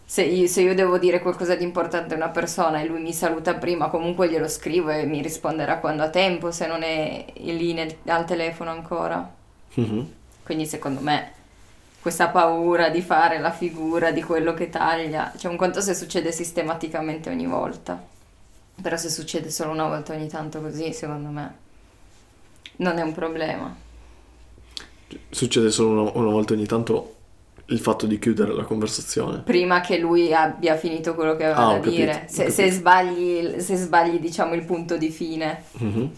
se io, se io devo dire qualcosa di importante a una persona e lui mi saluta prima, comunque glielo scrivo e mi risponderà quando ha tempo, se non è lì nel- al telefono ancora. Mhm. Quindi secondo me questa paura di fare la figura di quello che taglia, cioè un conto se succede sistematicamente ogni volta, però se succede solo una volta ogni tanto così, secondo me non è un problema. Succede solo una, una volta ogni tanto il fatto di chiudere la conversazione. Prima che lui abbia finito quello che aveva Ah, da capito, dire, se, se sbagli, se sbagli diciamo il punto di fine, Mhm.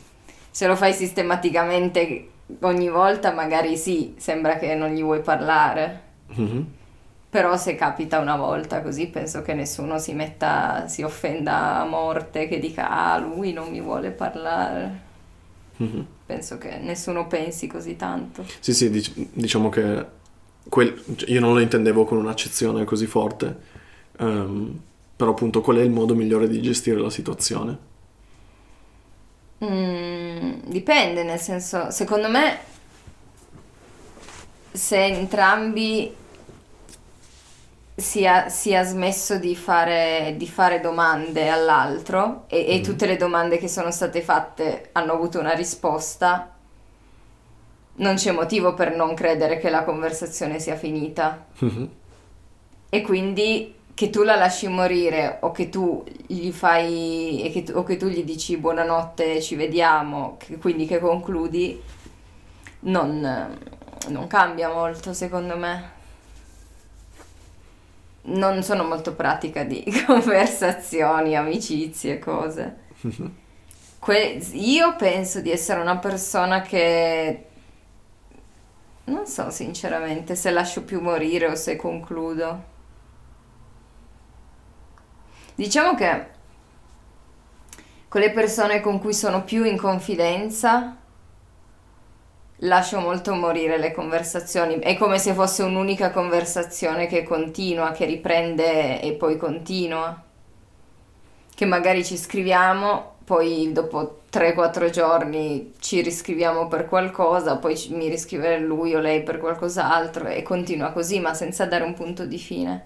se lo fai sistematicamente ogni volta magari sì, sembra che non gli vuoi parlare. Mhm. Però se capita una volta così penso che nessuno si metta, si offenda a morte, che dica ah lui non mi vuole parlare. Mhm. Penso che nessuno pensi così tanto. Sì, sì, dic- diciamo che quel- cioè, io non lo intendevo con un'accezione così forte, ehm, però appunto qual è il modo migliore di gestire la situazione? Mm, dipende, nel senso, secondo me se entrambi si ha smesso di fare, di fare domande all'altro e, e Mhm. tutte le domande che sono state fatte hanno avuto una risposta, non c'è motivo per non credere che la conversazione sia finita. Mhm. E quindi che tu la lasci morire o che tu gli fai che tu- o che tu gli dici buonanotte, ci vediamo, che- quindi che concludi, non, non cambia molto secondo me. Non sono molto pratica di <laughs> conversazioni, amicizie, cose. <laughs> Que- io penso di essere una persona che non so sinceramente se lascio più morire o se concludo. Diciamo che con le persone con cui sono più in confidenza lascio molto morire le conversazioni. È come se fosse un'unica conversazione che continua, che riprende e poi continua. Che magari ci scriviamo, poi dopo 3-4 giorni ci riscriviamo per qualcosa, poi mi riscrive lui o lei per qualcos'altro e continua così, ma senza dare un punto di fine.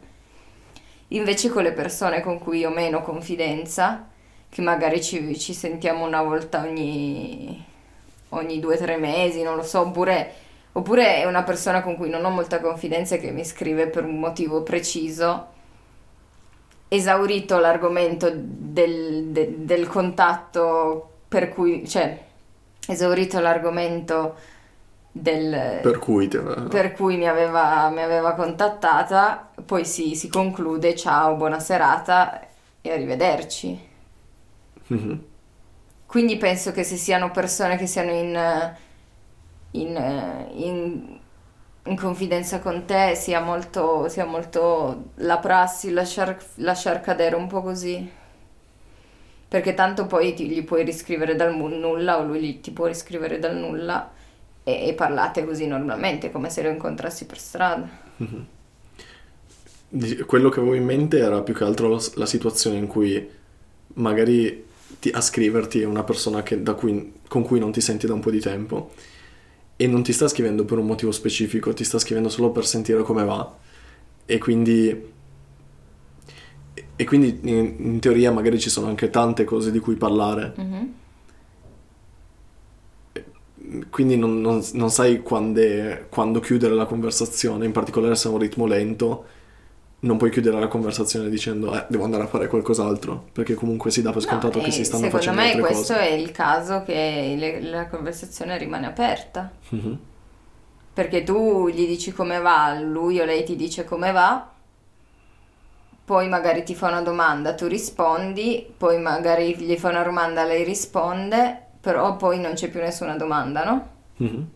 Invece con le persone con cui ho meno confidenza, che magari ci, ci sentiamo una volta ogni, ogni due o tre mesi, non lo so, oppure, oppure è una persona con cui non ho molta confidenza e che mi scrive per un motivo preciso, esaurito l'argomento del, de- del contatto per cui, cioè, esaurito l'argomento del, Per cui te- per cui mi aveva, mi aveva contattata, poi si, si conclude, ciao, buona serata e arrivederci. Mhm. Quindi penso che se siano persone che siano in, in, in- in confidenza con te, sia molto, sia molto la prassi lasciar, lasciar cadere un po' così. Perché tanto poi ti- gli puoi riscrivere dal nulla o lui gli- ti può riscrivere dal nulla e, e parlate così normalmente, come se lo incontrassi per strada. <laughs> Quello che avevo in mente era più che altro la situazione in cui magari ti- a scriverti è una persona che- da cui- con cui non ti senti da un po' di tempo e non ti sta scrivendo per un motivo specifico, ti sta scrivendo solo per sentire come va e quindi, e quindi in, in teoria magari ci sono anche tante cose di cui parlare, Mhm. quindi non, non- non sai quando, quando chiudere la conversazione, in particolare se ha un ritmo lento non puoi chiudere la conversazione dicendo eh, devo andare a fare qualcos'altro, perché comunque si dà per scontato No, che si stanno secondo facendo me altre questo cose. è il caso che le- la conversazione rimane aperta. Mhm. Perché tu gli dici come va, lui o lei ti dice come va, poi magari ti fa una domanda, tu rispondi, poi magari gli fa una domanda, lei risponde, però poi non c'è più nessuna domanda, no? Mhm.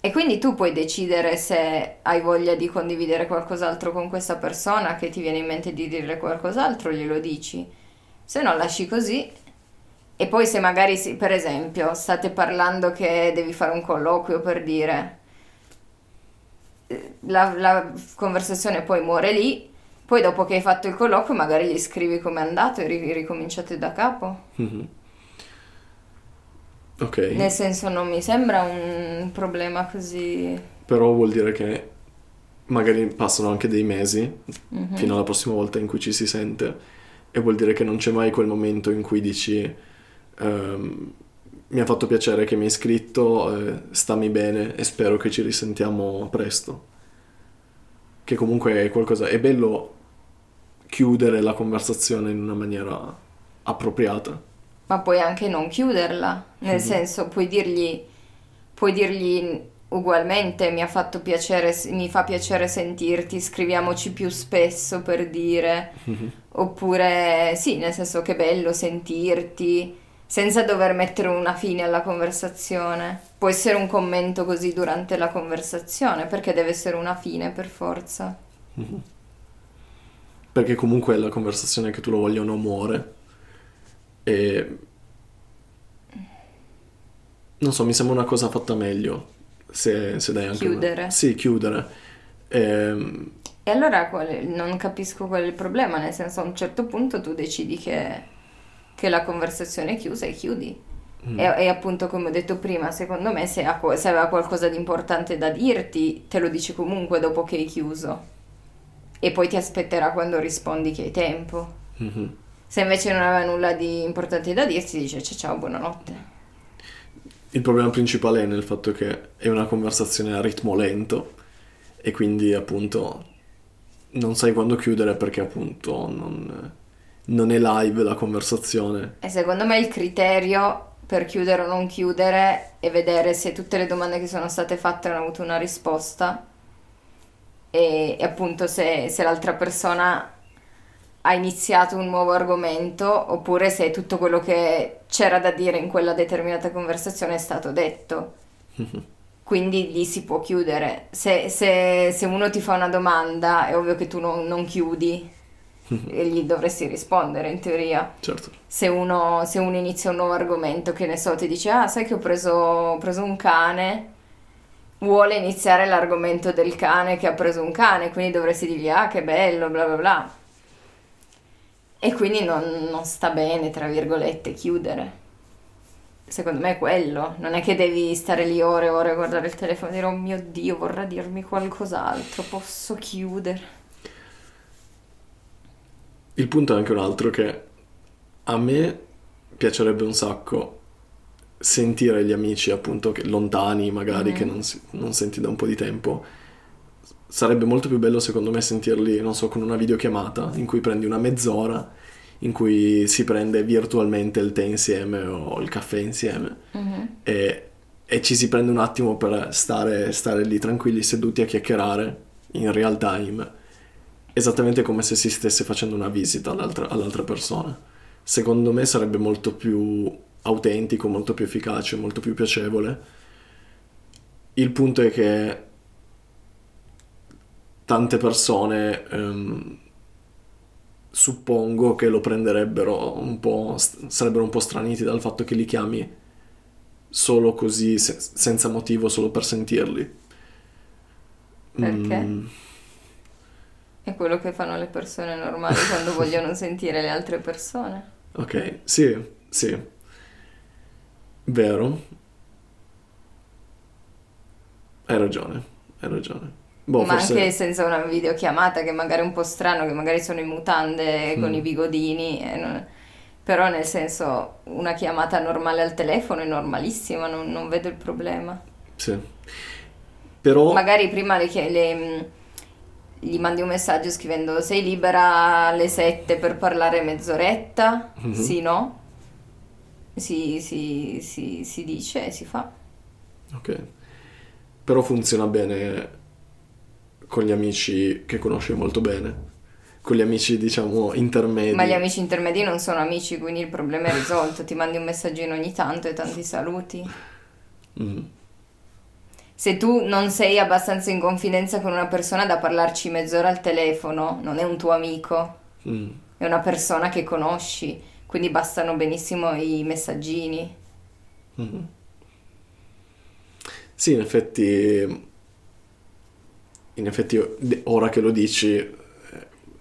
E quindi tu puoi decidere se hai voglia di condividere qualcos'altro con questa persona, che ti viene in mente di dire qualcos'altro, glielo dici. Se no, lasci così. E poi se magari, si- per esempio, state parlando che devi fare un colloquio per dire, eh, la, la conversazione poi muore lì, poi dopo che hai fatto il colloquio magari gli scrivi com'è andato e ri- ricominciate da capo. Mhm. Ok, Nel senso non mi sembra un problema così... però vuol dire che magari passano anche dei mesi Mhm. fino alla prossima volta in cui ci si sente e vuol dire che non c'è mai quel momento in cui dici ehm, mi ha fatto piacere che mi hai scritto, eh, stammi bene e spero che ci risentiamo presto. Che comunque è qualcosa, è bello chiudere la conversazione in una maniera appropriata. Ma puoi anche non chiuderla, nel Mhm. senso puoi dirgli, puoi dirgli ugualmente mi ha fatto piacere, mi fa piacere sentirti, scriviamoci più spesso per dire, oppure sì, nel senso che bello sentirti, senza dover mettere una fine alla conversazione. Può essere un commento così durante la conversazione, perché deve essere una fine per forza. Perché comunque la conversazione che tu lo voglia o no muore. E... Non so, mi sembra una cosa fatta meglio. Se, se dai anche... una- Chiudere. Sì, chiudere. Ehm, E allora qual è- non capisco qual è il problema, nel senso a un certo punto tu decidi che, che la conversazione è chiusa e chiudi. mm, E, e appunto come ho detto prima, secondo me se, ha, se aveva qualcosa di importante da dirti, te lo dice comunque dopo che hai chiuso. E poi ti aspetterà quando rispondi che hai tempo. mhm. Se invece non aveva nulla di importante da dirti, dice ciao ciao, buonanotte. Il problema principale è nel fatto che è una conversazione a ritmo lento e quindi appunto non sai quando chiudere perché appunto non, non è live la conversazione. E secondo me il criterio per chiudere o non chiudere è vedere se tutte le domande che sono state fatte hanno avuto una risposta e, e appunto se, se l'altra persona ha iniziato un nuovo argomento oppure se tutto quello che c'era da dire in quella determinata conversazione è stato detto. <laughs> Quindi lì si può chiudere. Se, se- se uno ti fa una domanda, è ovvio che tu non, non chiudi <laughs> e gli dovresti rispondere in teoria Certo. se uno, se uno inizia un nuovo argomento, che ne so, ti dice, ah, sai che ho preso, ho preso un cane, vuole iniziare l'argomento del cane che ha preso un cane, quindi dovresti dirgli, ah, che bello, bla bla bla. E quindi non, non sta bene, tra virgolette, chiudere. Secondo me è quello, non è che devi stare lì ore e ore a guardare il telefono e dire, oh mio Dio, vorrà dirmi qualcos'altro, posso chiudere. Il punto è anche un altro che a me piacerebbe un sacco sentire gli amici appunto che- lontani magari che non, non senti da un po' di tempo. Sarebbe molto più bello secondo me sentirli, non so, con una videochiamata in cui prendi una mezz'ora in cui si prende virtualmente il tè insieme o il caffè insieme e, e ci si prende un attimo per stare, stare lì tranquilli seduti a chiacchierare in real time, esattamente come se si stesse facendo una visita all'altra, all'altra persona. Secondo me sarebbe molto più autentico, molto più efficace, molto più piacevole. Il punto è che tante persone ehm, suppongo che lo prenderebbero un po', sarebbero un po' straniti dal fatto che li chiami solo così, se- senza motivo, solo per sentirli. Perché? Mm, È quello che fanno le persone normali <laughs> quando vogliono sentire le altre persone. ok, sì, sì. Vero. Hai ragione, hai ragione. Boh, Ma forse... anche senza una videochiamata, che magari è un po' strano, che magari sono in mutande con Mm. i bigodini. non- Però nel senso, una chiamata normale al telefono è normalissima, non, non vedo il problema. Sì. Però... Magari prima le, le, mh, gli mandi un messaggio scrivendo sei libera alle 7 per parlare mezz'oretta? Mhm. Sì, no? Si, si, si, si dice e si fa. Ok. Però funziona bene con gli amici che conosci molto bene. Con gli amici, diciamo, intermedi. Ma gli amici intermedi non sono amici, quindi il problema è risolto. Ti mandi un messaggino ogni tanto e tanti saluti. Mm. Se tu non sei abbastanza in confidenza con una persona da parlarci mezz'ora al telefono, non è un tuo amico, Mm. è una persona che conosci, quindi bastano benissimo i messaggini. Mhm. Sì, in effetti, in effetti, ora che lo dici, eh,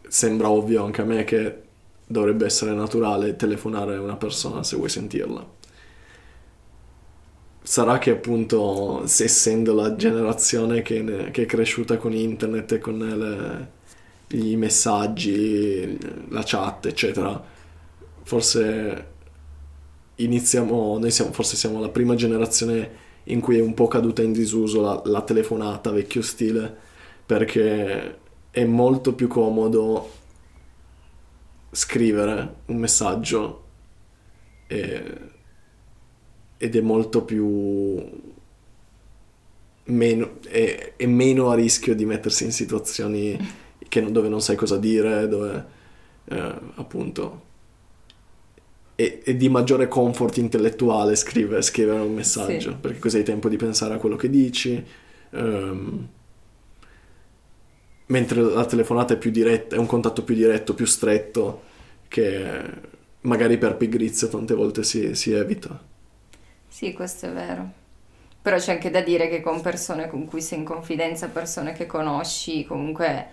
sembra ovvio anche a me che dovrebbe essere naturale telefonare a una persona se vuoi sentirla. Sarà che appunto, se essendo la generazione che, ne- che è cresciuta con internet e con le- i messaggi, la chat, eccetera, forse iniziamo, noi siamo, forse siamo la prima generazione in cui è un po' caduta in disuso la, la telefonata vecchio stile, perché è molto più comodo scrivere un messaggio e- ed è molto più meno, è, è meno a rischio di mettersi in situazioni che dove non sai cosa dire, dove eh, appunto è, è di maggiore comfort intellettuale scrivere, scrivere un messaggio, Sì. perché così hai tempo di pensare a quello che dici. ehm, mentre la telefonata è più diretta, è un contatto più diretto, più stretto, che magari per pigrizia tante volte si, si evita. Sì, questo è vero. Però c'è anche da dire che con persone con cui sei in confidenza, persone che conosci, comunque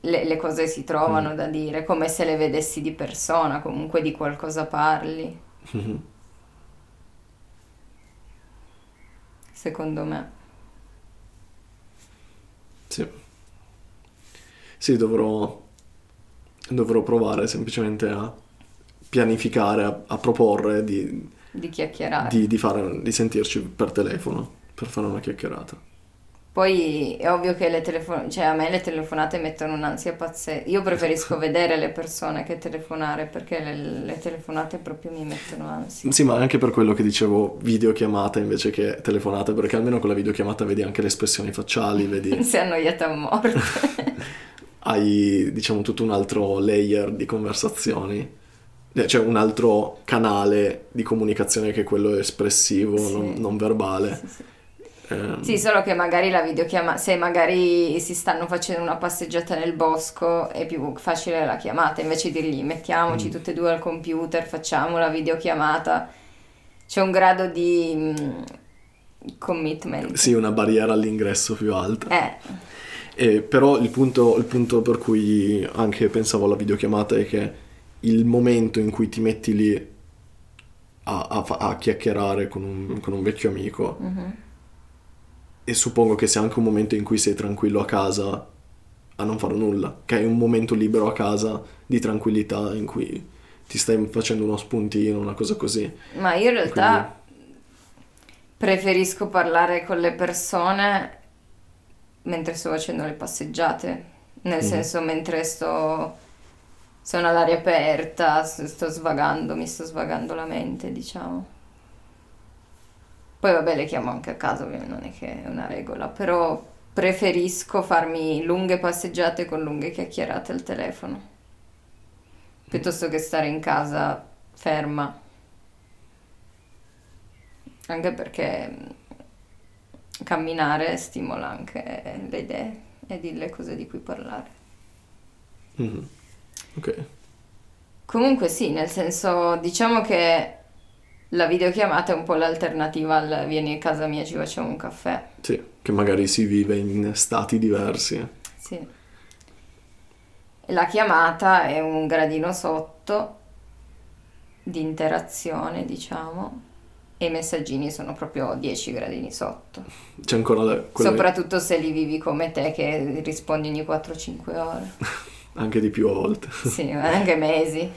le, le cose si trovano da dire, come se le vedessi di persona, comunque di qualcosa parli, Mhm. secondo me. Sì. Sì, dovrò, dovrò provare semplicemente a pianificare, a, a proporre di, Di chiacchierare. di, di fare, di sentirci per telefono per fare una chiacchierata. Poi è ovvio che le telefonate, cioè a me le telefonate mettono un'ansia pazzesca. Io preferisco vedere le persone che telefonare perché le, le telefonate proprio mi mettono ansia. Sì, ma anche per quello che dicevo videochiamata invece che telefonata, perché almeno con la videochiamata vedi anche le espressioni facciali, vedi, <laughs> Si è annoiata a morte. <laughs> hai diciamo tutto un altro layer di conversazioni, Eh, cioè un altro canale di comunicazione che è quello espressivo, Sì. non, non verbale. Sì, sì. Ehm, Sì, solo che magari la videochiamata, se magari si stanno facendo una passeggiata nel bosco, è più facile la chiamata, invece di dirgli mettiamoci Mm. tutte e due al computer, facciamo la videochiamata. C'è un grado di mm, commitment. Sì, una barriera all'ingresso più alta. Eh, E però il punto, il punto per cui anche pensavo alla videochiamata è che il momento in cui ti metti lì a, a a chiacchierare con un, con un vecchio amico, mhm. e suppongo che sia anche un momento in cui sei tranquillo a casa a non fare nulla, che hai un momento libero a casa di tranquillità in cui ti stai facendo uno spuntino, una cosa così. Ma io in realtà preferisco parlare con le persone mentre sto facendo le passeggiate, nel Mhm. senso mentre sto sono all'aria aperta, sto svagando, mi sto svagando la mente, diciamo. Poi vabbè, le chiamo anche a casa, ovviamente non è che è una regola, però preferisco farmi lunghe passeggiate con lunghe chiacchierate al telefono, piuttosto che stare in casa ferma. Anche perché mm, camminare stimola anche le idee e di le cose di cui parlare. Mhm. Ok. Comunque sì, nel senso, diciamo che la videochiamata è un po' l'alternativa al vieni a casa mia, ci facciamo un caffè. Sì, che magari si vive in stati diversi. Sì. E La chiamata è un gradino sotto di interazione, diciamo, e i messaggini sono proprio 10 gradini sotto. C'è ancora la- quella- Soprattutto se li vivi come te che rispondi ogni 4-5 ore. <laughs> Anche di più a volte. Sì, anche mesi.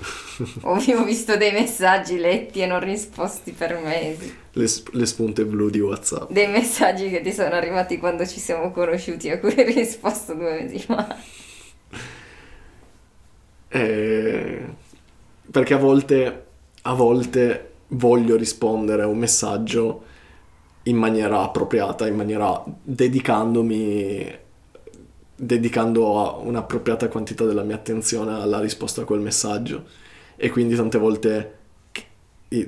Ho, ho visto dei messaggi letti e non risposti per mesi. Le, sp- le spunte blu di WhatsApp. Dei messaggi che ti sono arrivati quando ci siamo conosciuti, a cui hai risposto due mesi fa. Eh, perché a volte, a volte voglio rispondere a un messaggio in maniera appropriata, in maniera dedicandomi, dedicando un'appropriata quantità della mia attenzione alla risposta a quel messaggio. E quindi tante volte,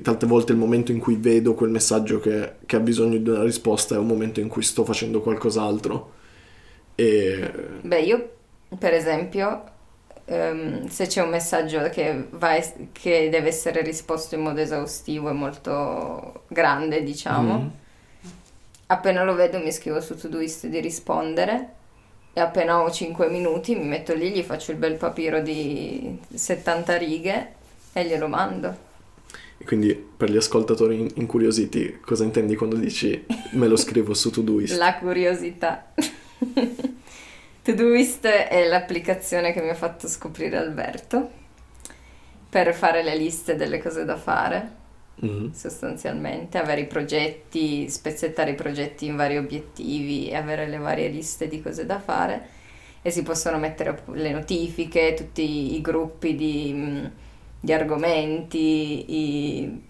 tante volte il momento in cui vedo quel messaggio che, che ha bisogno di una risposta è un momento in cui sto facendo qualcos'altro. E... Beh, io per esempio um, se c'è un messaggio che, es- che, deve essere risposto in modo esaustivo e molto grande, diciamo, mm. appena lo vedo mi scrivo su Todoist di rispondere e appena ho 5 minuti mi metto lì, gli faccio il bel papiro di 70 righe e glielo mando. Quindi per gli ascoltatori incuriositi, cosa intendi quando dici me lo scrivo su Todoist? La curiosità. <laughs> Todoist è l'applicazione che mi ha fatto scoprire Alberto per fare le liste delle cose da fare, mm-hmm. sostanzialmente, avere i progetti, spezzettare i progetti in vari obiettivi e avere le varie liste di cose da fare e si possono mettere le notifiche, tutti i gruppi di, di argomenti, i,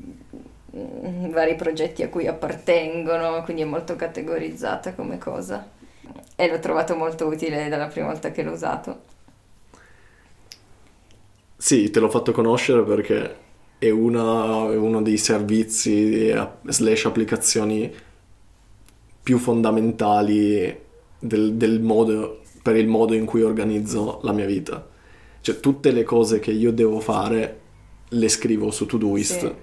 i vari progetti a cui appartengono, quindi è molto categorizzata come cosa e l'ho trovato molto utile dalla prima volta che l'ho usato. Sì, te l'ho fatto conoscere perché è, una, è uno dei servizi slash applicazioni più fondamentali del, del modo, per il modo in cui organizzo la mia vita. Cioè tutte le cose che io devo fare le scrivo su Todoist, sì.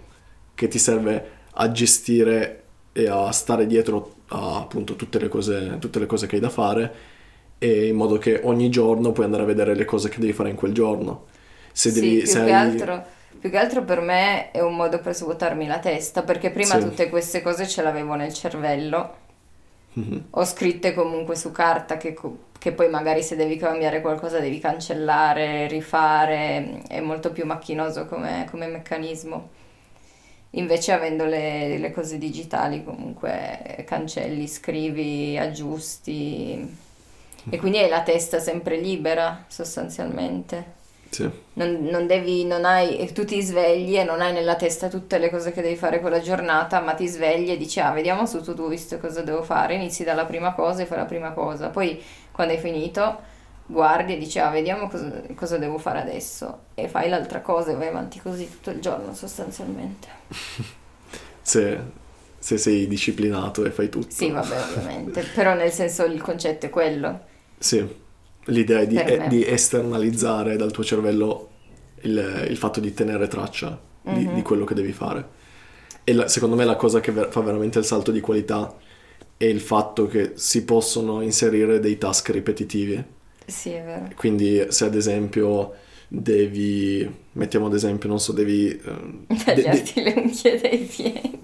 che ti serve a gestire e a stare dietro a appunto tutte le, cose, tutte le cose che hai da fare e in modo che ogni giorno puoi andare a vedere le cose che devi fare in quel giorno. Se sì, devi, più, se che hai... altro, più che altro per me è un modo per svuotarmi la testa, perché prima sì. tutte queste cose ce l'avevo nel cervello, mm-hmm. ho scritte comunque su carta che, che, poi magari se devi cambiare qualcosa devi cancellare, rifare, è molto più macchinoso come, come meccanismo. Invece avendo le, le, cose digitali comunque cancelli, scrivi, aggiusti e quindi hai la testa sempre libera sostanzialmente. Sì. Non, non, devi, non hai, tu ti svegli e non hai nella testa tutte le cose che devi fare quella giornata, ma ti svegli e dici ah vediamo su tu visto cosa devo fare, inizi dalla prima cosa e fai la prima cosa, poi quando hai finito guardi e dici ah vediamo cosa, cosa, devo fare adesso e fai l'altra cosa e vai avanti così tutto il giorno sostanzialmente. <laughs> se, se, sei disciplinato e fai tutto. Sì, vabbè, ovviamente, <laughs> però nel senso il concetto è quello. Sì, l'idea è di, è, di esternalizzare dal tuo cervello il, il fatto di tenere traccia mm-hmm. di, di, mhm. quello che devi fare. E la, secondo me la cosa che ver- fa veramente il salto di qualità è il fatto che si possono inserire dei task ripetitivi sì, è vero. Quindi se ad esempio devi, mettiamo ad esempio, non so, devi... Uh, <laughs> Tagliarti de- le unghie dei piedi.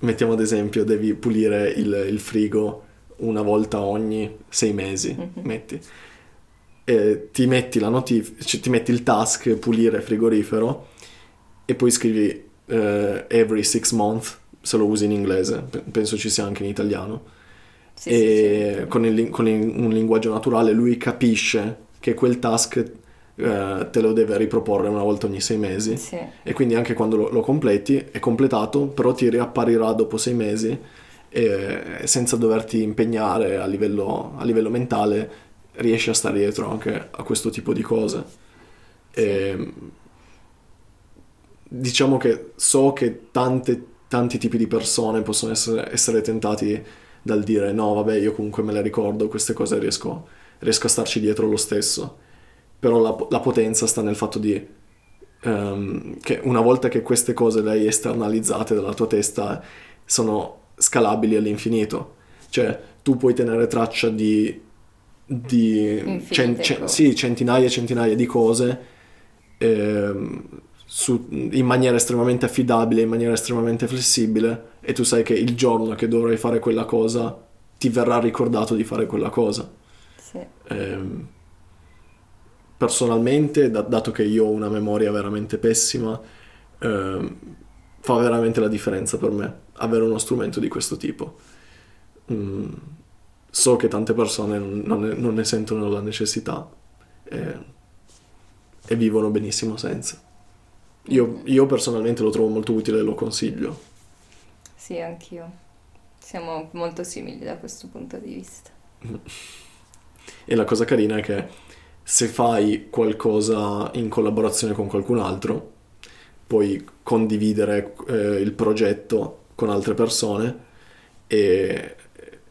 Mettiamo ad esempio, devi pulire il, il frigo una volta ogni sei mesi, mm-hmm. metti. E ti metti la notifica, cioè ti metti il task pulire frigorifero e poi scrivi uh, every six month, se lo usi in inglese, penso ci sia anche in italiano sì, e sì, con, il, con il, un linguaggio naturale lui capisce che quel task eh, te lo deve riproporre una volta ogni sei mesi. Sì. e quindi anche quando lo, lo, completi è completato però ti riapparirà dopo sei mesi e senza doverti impegnare a livello, a livello mentale riesci a stare dietro anche a questo tipo di cose. E, diciamo che so che tante, tanti tipi di persone possono essere, essere tentati dal dire no, vabbè, io comunque me le ricordo, queste cose riesco, riesco a starci dietro lo stesso. Però la, la potenza sta nel fatto di um, che una volta che queste cose le hai esternalizzate dalla tua testa sono scalabili all'infinito. Cioè, tu puoi tenere traccia di, di cent, cent, sì, centinaia e centinaia di cose ehm, su, in maniera estremamente affidabile, in maniera estremamente flessibile e tu sai che il giorno che dovrai fare quella cosa ti verrà ricordato di fare quella cosa. Sì. Ehm, personalmente, da- dato che io ho una memoria veramente pessima, ehm, fa veramente la differenza per me avere uno strumento di questo tipo. Mm, so che tante persone non, ne, non ne sentono la necessità e, e vivono benissimo senza. Io, io personalmente lo trovo molto utile e lo consiglio. Sì, anch'io. Siamo molto simili da questo punto di vista. <laughs> E la cosa carina è che se fai qualcosa in collaborazione con qualcun altro, puoi condividere eh, il progetto con altre persone e,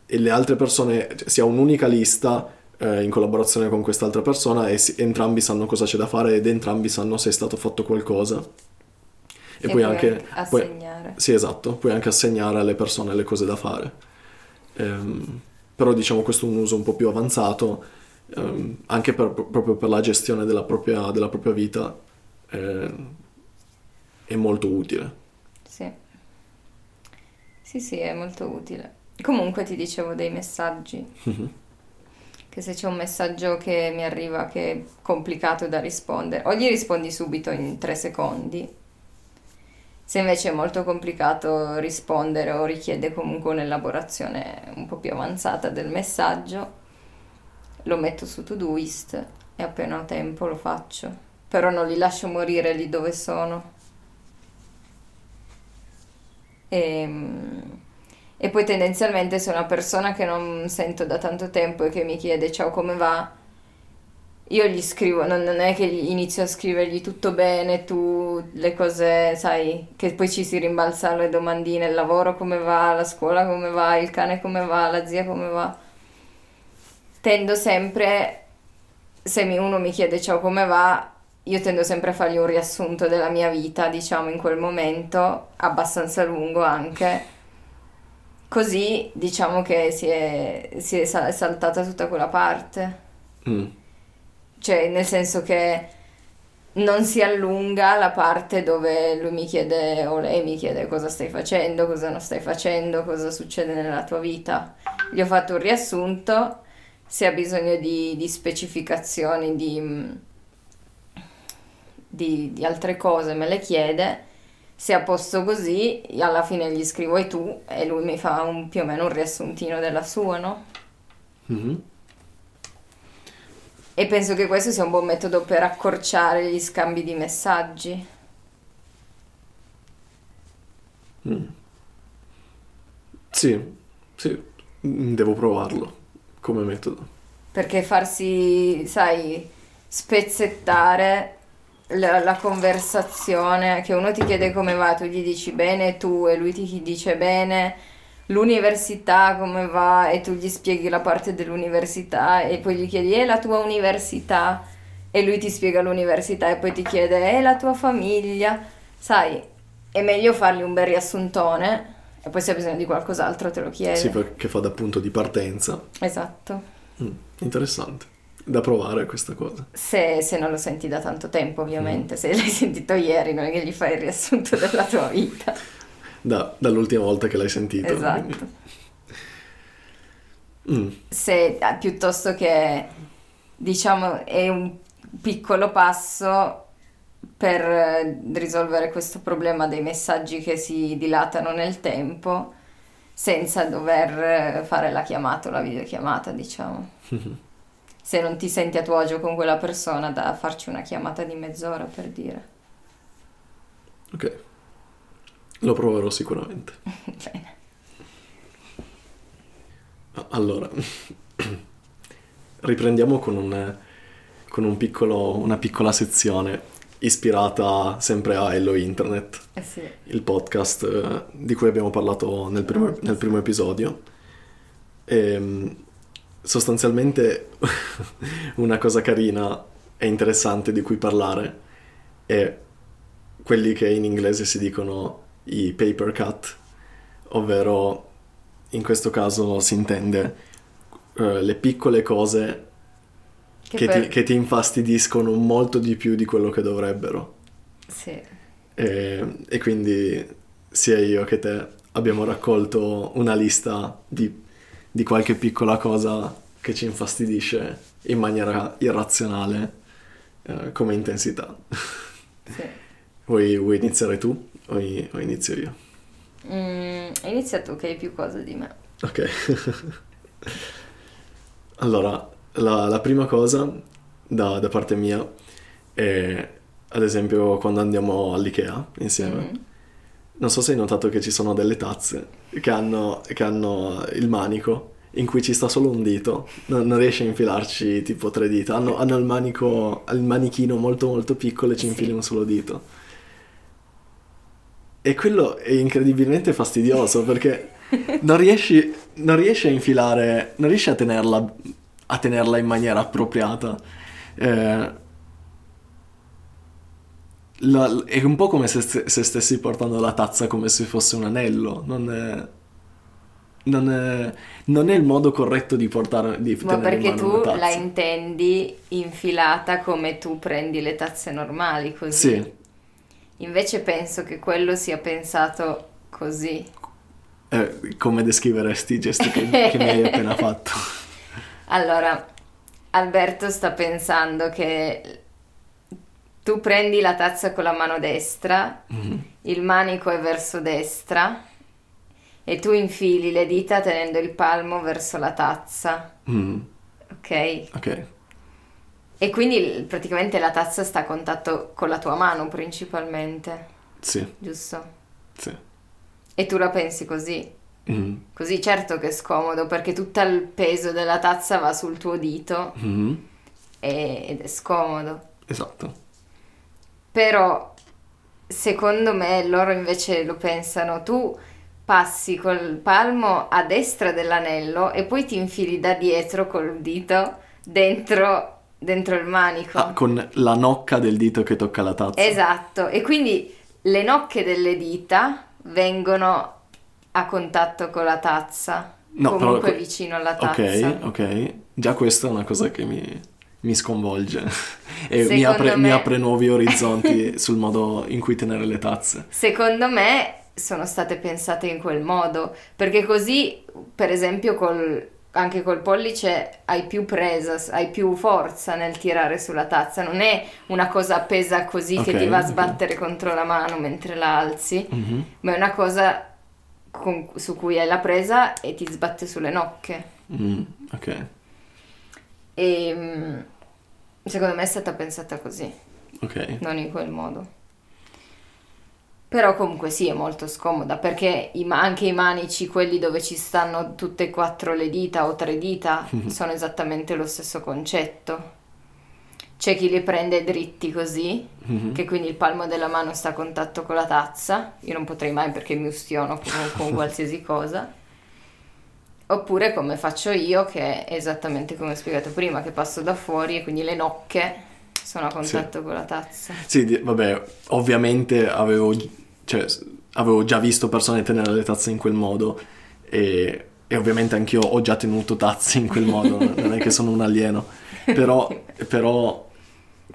e le altre persone, cioè, si ha un'unica lista eh, in collaborazione con quest'altra persona e si- entrambi sanno cosa c'è da fare ed entrambi sanno se è stato fatto qualcosa. E, puoi anche... puoi- assegnare. sì, esatto, puoi anche assegnare alle persone le cose da fare. Ehm, però diciamo questo è un uso un po' più avanzato, ehm, anche per- proprio per la gestione della propria, della propria vita, eh, è molto utile. Sì. Sì, sì, è molto utile. Comunque ti dicevo dei messaggi, che se c'è un messaggio che mi arriva che è complicato da rispondere, o gli rispondi subito in tre secondi. Se invece è molto complicato rispondere o richiede comunque un'elaborazione un po' più avanzata del messaggio, lo metto su Todoist e appena ho tempo lo faccio. Però non li lascio morire lì dove sono. E, e poi tendenzialmente se una persona che non sento da tanto tempo e che mi chiede ciao come va, io gli scrivo, non, non è che inizio a scrivergli tutto bene, tu le cose, sai, che poi ci si rimbalza le domandine, il lavoro come va, la scuola come va, il cane come va, la zia come va. Tendo sempre, se uno mi chiede ciao come va, io tendo sempre a fargli un riassunto della mia vita, diciamo, in quel momento, abbastanza lungo anche. Così diciamo che si è, si è sa- saltata tutta quella parte. Mm, Cioè, nel senso che non si allunga la parte dove lui mi chiede o lei mi chiede cosa stai facendo, cosa non stai facendo, cosa succede nella tua vita. Gli ho fatto un riassunto, se ha bisogno di, di specificazioni, di, di, di altre cose me le chiede. Se a posto così, alla fine gli scrivo e tu e lui mi fa un- più o meno un riassuntino della sua, no? mhm. E penso che questo sia un buon metodo per accorciare gli scambi di messaggi. Sì, sì, mm, devo provarlo come metodo. Perché farsi, sai, spezzettare la, la conversazione, che uno ti chiede come va, tu gli dici bene tu e lui ti dice bene, l'università come va e tu gli spieghi la parte dell'università e poi gli chiedi è la tua università e lui ti spiega l'università e poi ti chiede è la tua famiglia, sai, è meglio fargli un bel riassuntone e poi se hai bisogno di qualcos'altro te lo chiede. Sì, perché fa da punto di partenza. Esatto. Mm, interessante. Da provare questa cosa. Se, se non lo senti da tanto tempo, ovviamente. Se <laughs> l'hai sentito ieri, non è che gli fai il riassunto della tua vita. Da- dall'ultima volta che l'hai sentito. Esatto. Mm, Se ah, piuttosto che, diciamo, è un piccolo passo per eh, risolvere questo problema dei messaggi che si dilatano nel tempo, senza dover eh, fare la chiamata o la videochiamata, diciamo. <laughs> Se non ti senti a tuo agio con quella persona, da farci una chiamata di mezz'ora per dire. ok. Lo proverò sicuramente. <laughs> Bene. Allora, riprendiamo con, un, con un piccolo- una piccola sezione ispirata sempre a Hello Internet, Eh sì. il podcast eh, di cui abbiamo parlato nel primo, nel primo episodio. E, sostanzialmente <laughs> una cosa carina e interessante di cui parlare è quelli che in inglese si dicono i paper cut, ovvero in questo caso si intende eh, le piccole cose Che che, per- ti, che ti infastidiscono molto di più di quello che dovrebbero. Sì. E, e quindi sia io che te abbiamo raccolto una lista di, di qualche piccola cosa che ci infastidisce in maniera irrazionale eh, come intensità. Sì. Vuoi, vuoi iniziare tu o, i- o inizio io? Mm, inizia tu che hai più cose di me. Ok. allora, la, la prima cosa da, da parte mia è, ad esempio, quando andiamo all'IKEA insieme. Mm. Non so se hai notato che ci sono delle tazze che hanno, che hanno il manico in cui ci sta solo un dito, non, non riesci a infilarci tipo tre dita. Hanno, hanno il manico, il manichino molto molto piccolo e ci Sì. infili un solo dito. E quello è incredibilmente fastidioso perché non riesci, non riesci a infilare, non riesci a tenerla, a tenerla in maniera appropriata. Eh, la- è un po' come se, se stessi portando la tazza come se fosse un anello. Non è, non è, non è il modo corretto di portare di Ma perché tu la intendi infilata come tu prendi le tazze normali, così. Sì, Invece penso che quello sia pensato così. eh, come descriveresti i gesti che, che mi hai appena fatto? <laughs> Allora, Alberto sta pensando che tu prendi la tazza con la mano destra, Mhm. il manico è verso destra e tu infili le dita tenendo il palmo verso la tazza, Mm, ok? ok, E quindi praticamente la tazza sta a contatto con la tua mano principalmente, sì, giusto? sì. E tu la pensi così. Mm, Così certo che è scomodo perché tutto il peso della tazza va sul tuo dito mm, e- ed è scomodo. esatto. Però secondo me loro invece lo pensano, tu passi col palmo a destra dell'anello e poi ti infili da dietro col dito dentro, dentro il manico. Ah, con la nocca del dito che tocca la tazza. Esatto, e quindi le nocche delle dita vengono a contatto con la tazza, No, però comunque que- vicino alla tazza. Ok, ok. Già questa è una cosa che mi, mi sconvolge <laughs> e mi apre, mi me- apre nuovi orizzonti <laughs> sul modo in cui tenere le tazze. Secondo me sono state pensate in quel modo, perché così, per esempio, col- anche col pollice hai più presa, hai più forza nel tirare sulla tazza, non è una cosa appesa così che Ok, ti va a sbattere contro la mano mentre la alzi, Mhm, ma è una cosa con- su cui hai la presa e ti sbatte sulle nocche. mm, ok, E mm, secondo me è stata pensata così. ok. non in quel modo. Però comunque sì, è molto scomoda perché anche i manici, quelli dove ci stanno tutte e quattro le dita o tre dita, <laughs> sono esattamente lo stesso concetto. C'è chi li prende dritti così, Mhm. <laughs> che quindi il palmo della mano sta a contatto con la tazza. Io non potrei mai perché mi ustiono con, con <laughs> qualsiasi cosa. Oppure come faccio io, che è esattamente come ho spiegato prima, che passo da fuori e quindi le nocche sono a contatto con la tazza. Sì, vabbè, ovviamente avevo, cioè, avevo già visto persone tenere le tazze in quel modo e, e ovviamente anch'io ho già tenuto tazze in quel modo, non è che sono un alieno, però, però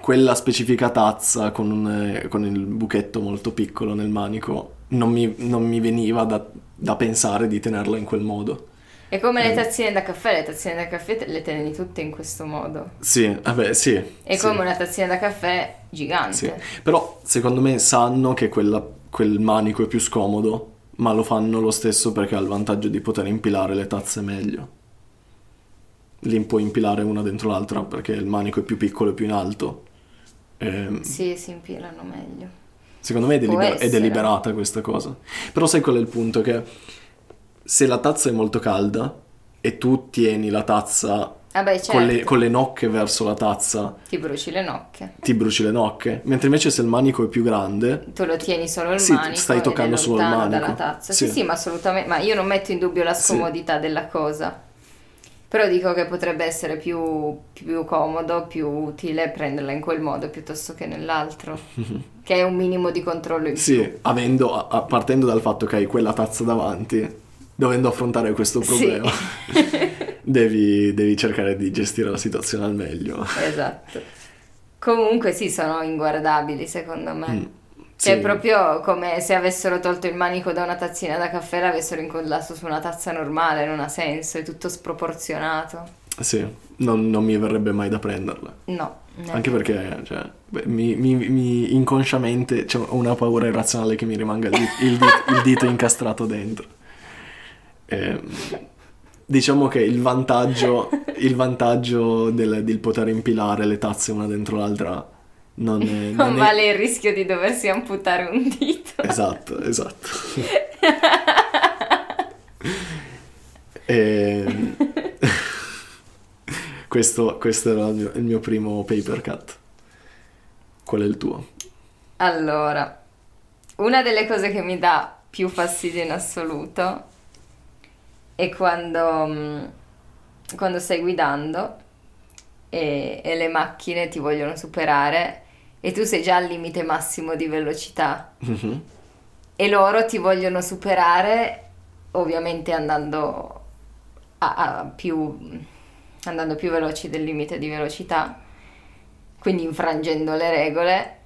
quella specifica tazza con, un- con il buchetto molto piccolo nel manico non mi, non mi veniva da, da pensare di tenerla in quel modo. È come le Eh. tazzine da caffè, le tazzine da caffè te- le tieni tutte in questo modo. Sì, vabbè, sì. È sì. come una tazzina da caffè gigante. Sì, però secondo me sanno che quella- quel manico è più scomodo, ma lo fanno lo stesso perché ha il vantaggio di poter impilare le tazze meglio. Li puoi impilare una dentro l'altra perché il manico è più piccolo e più in alto. Ehm, Sì, si impilano meglio. Secondo me è, deliber- è deliberata questa cosa. Però sai qual è il punto? Che se la tazza è molto calda e tu tieni la tazza Vabbè, certo, con, le, con le nocche verso la tazza, ti bruci le nocche. ti bruci le nocche. Mentre invece se il manico è più grande, Tu lo tieni solo il Sì, manico stai toccando solo il manico. dalla tazza. Sì. Sì. sì, ma assolutamente. Ma io non metto in dubbio la Sì. scomodità della cosa. Però dico che potrebbe essere più, più comodo, più utile prenderla in quel modo piuttosto che nell'altro. <laughs> che è un minimo di controllo in più. Sì, avendo, a- partendo dal fatto che hai quella tazza davanti, dovendo affrontare questo Sì. <laughs> devi, devi cercare di gestire la situazione al meglio. Esatto. Comunque sì, sono inguardabili secondo me. Mm, Cioè, sì. proprio come se avessero tolto il manico da una tazzina da caffè e l'avessero incollato su una tazza normale, non ha senso, è tutto sproporzionato. Sì, non, non mi verrebbe mai da prenderla. No. Anche perché cioè, beh, mi, mi- mi- inconsciamente cioè, ho una paura irrazionale che mi rimanga il, di- il di- il dito incastrato dentro. Ehm, diciamo che il vantaggio, <laughs> il vantaggio del, del poter impilare le tazze una dentro l'altra non è... Non non è- vale il rischio di doversi amputare un dito. Esatto, esatto. <laughs> Ehm, <laughs> questo, questo era il mio, il mio primo paper cut. Qual è il tuo? Allora, una delle cose che mi dà più fastidio in assoluto è quando, mm, quando stai guidando e, e le macchine ti vogliono superare e tu sei già al limite massimo di velocità Mhm. e loro ti vogliono superare ovviamente andando a, a più, andando più veloci del limite di velocità, quindi infrangendo le regole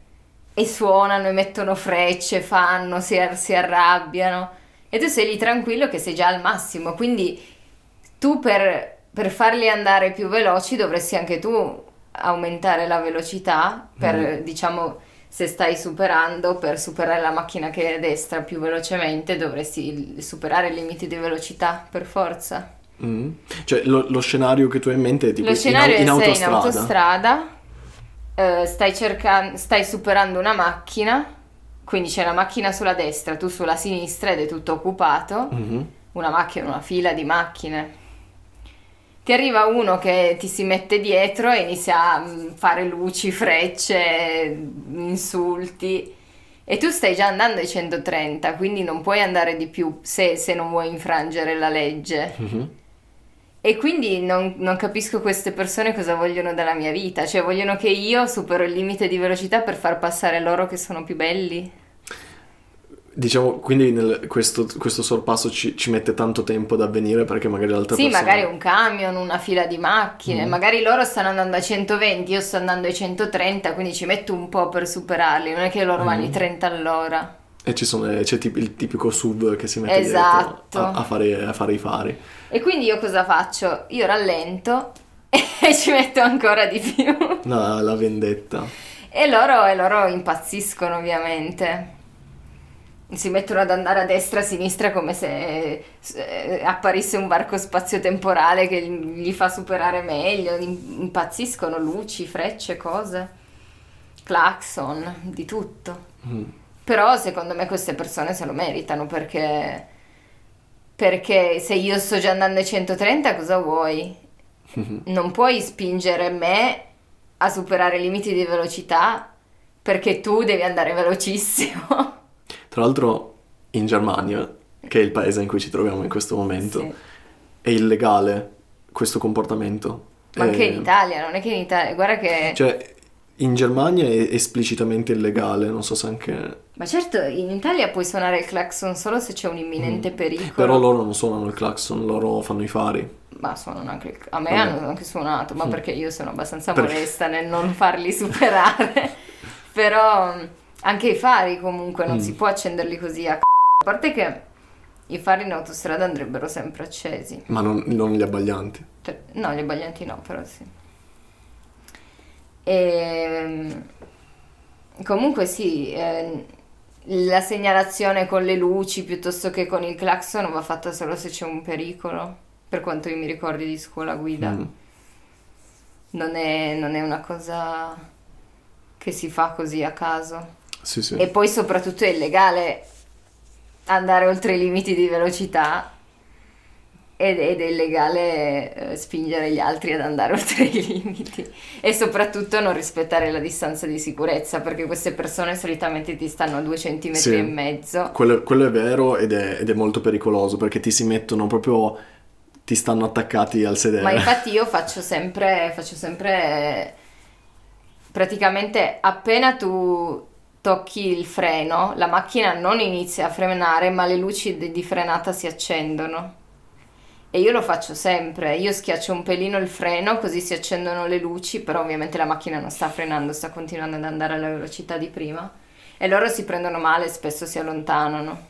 e suonano e mettono frecce, fanno, si, si arrabbiano e tu sei lì tranquillo che sei già al massimo, quindi tu per, per farli andare più veloci dovresti anche tu aumentare la velocità per, diciamo, se stai superando, per superare la macchina che è a destra più velocemente dovresti superare i limiti di velocità per forza. Mm. Cioè, lo, lo scenario che tu hai in mente è tipo Lo scenario in, è au- in sei in autostrada. autostrada, eh, stai, cercando, stai superando una macchina, quindi c'è una macchina sulla destra, tu sulla sinistra ed è tutto occupato, Mhm. una macchina, una fila di macchine. Ti arriva uno che ti si mette dietro e inizia a mm, fare luci, frecce, insulti. E tu stai già andando ai 130, quindi non puoi andare di più se, se non vuoi infrangere la legge. Mhm. E quindi non, non capisco queste persone cosa vogliono dalla mia vita, cioè vogliono che io supero il limite di velocità per far passare loro che sono più belli. Diciamo, quindi nel- questo, questo sorpasso ci, ci mette tanto tempo ad avvenire perché magari l'altra Sì, persona... magari un camion, una fila di macchine, Mm. magari loro stanno andando a 120, io sto andando ai 130, quindi ci metto un po' per superarli, non è che loro vanno Mm. ai 30 all'ora. E ci sono, c'è tip- il tipico sub che si mette Esatto. a, a fare, a fare i fari. E quindi io cosa faccio? Io rallento <laughs> e ci metto ancora di più. La, la vendetta. E loro, e loro impazziscono ovviamente. Si mettono ad andare a destra e a sinistra come se apparisse un varco spazio-temporale che gli fa superare meglio. im- Impazziscono luci, frecce, cose, clacson, di tutto. Mm. Però secondo me queste persone se lo meritano perché, perché se io sto già andando ai 130 cosa vuoi? <laughs> Non puoi spingere me a superare i limiti di velocità perché tu devi andare velocissimo. Tra l'altro in Germania, che è il paese in cui ci troviamo in questo momento, Sì. è illegale questo comportamento. Ma anche Eh, in Italia, non è che in Italia, guarda che... Cioè, in Germania è esplicitamente illegale, non so se anche... Ma certo, in Italia puoi suonare il clacson solo se c'è un imminente pericolo. Mm. Però loro non suonano il clacson, loro fanno i fari. Ma suonano anche il... A me Vabbè. hanno anche suonato, ma Mm. perché io sono abbastanza Perché- molesta nel non farli superare. <laughs> Però mh, anche i fari comunque non Mm. si può accenderli così a c***o. A parte che i fari in autostrada andrebbero sempre accesi. Ma non, non gli abbaglianti. Cioè, no, gli abbaglianti no, però sì. E, comunque sì, eh, la segnalazione con le luci piuttosto che con il clacson va fatta solo se c'è un pericolo, per quanto io mi ricordi di scuola guida. Mm. Non è, non è una cosa che si fa così a caso. Sì, sì. E poi soprattutto è illegale andare oltre i limiti di velocità ed, ed è illegale eh, spingere gli altri ad andare <laughs> oltre i limiti e soprattutto non rispettare la distanza di sicurezza perché queste persone solitamente ti stanno a due centimetri Sì. e mezzo. Quello, quello è vero ed è, ed è molto pericoloso perché ti si mettono proprio, ti stanno attaccati al sedere. Ma <laughs> infatti io faccio sempre, faccio sempre, praticamente appena tu tocchi il freno, la macchina non inizia a frenare, ma le luci di, frenata si accendono. E io lo faccio sempre, io schiaccio un pelino il freno così si accendono le luci, però ovviamente la macchina non sta frenando, sta continuando ad andare alla velocità di prima. E loro si prendono male e spesso si allontanano.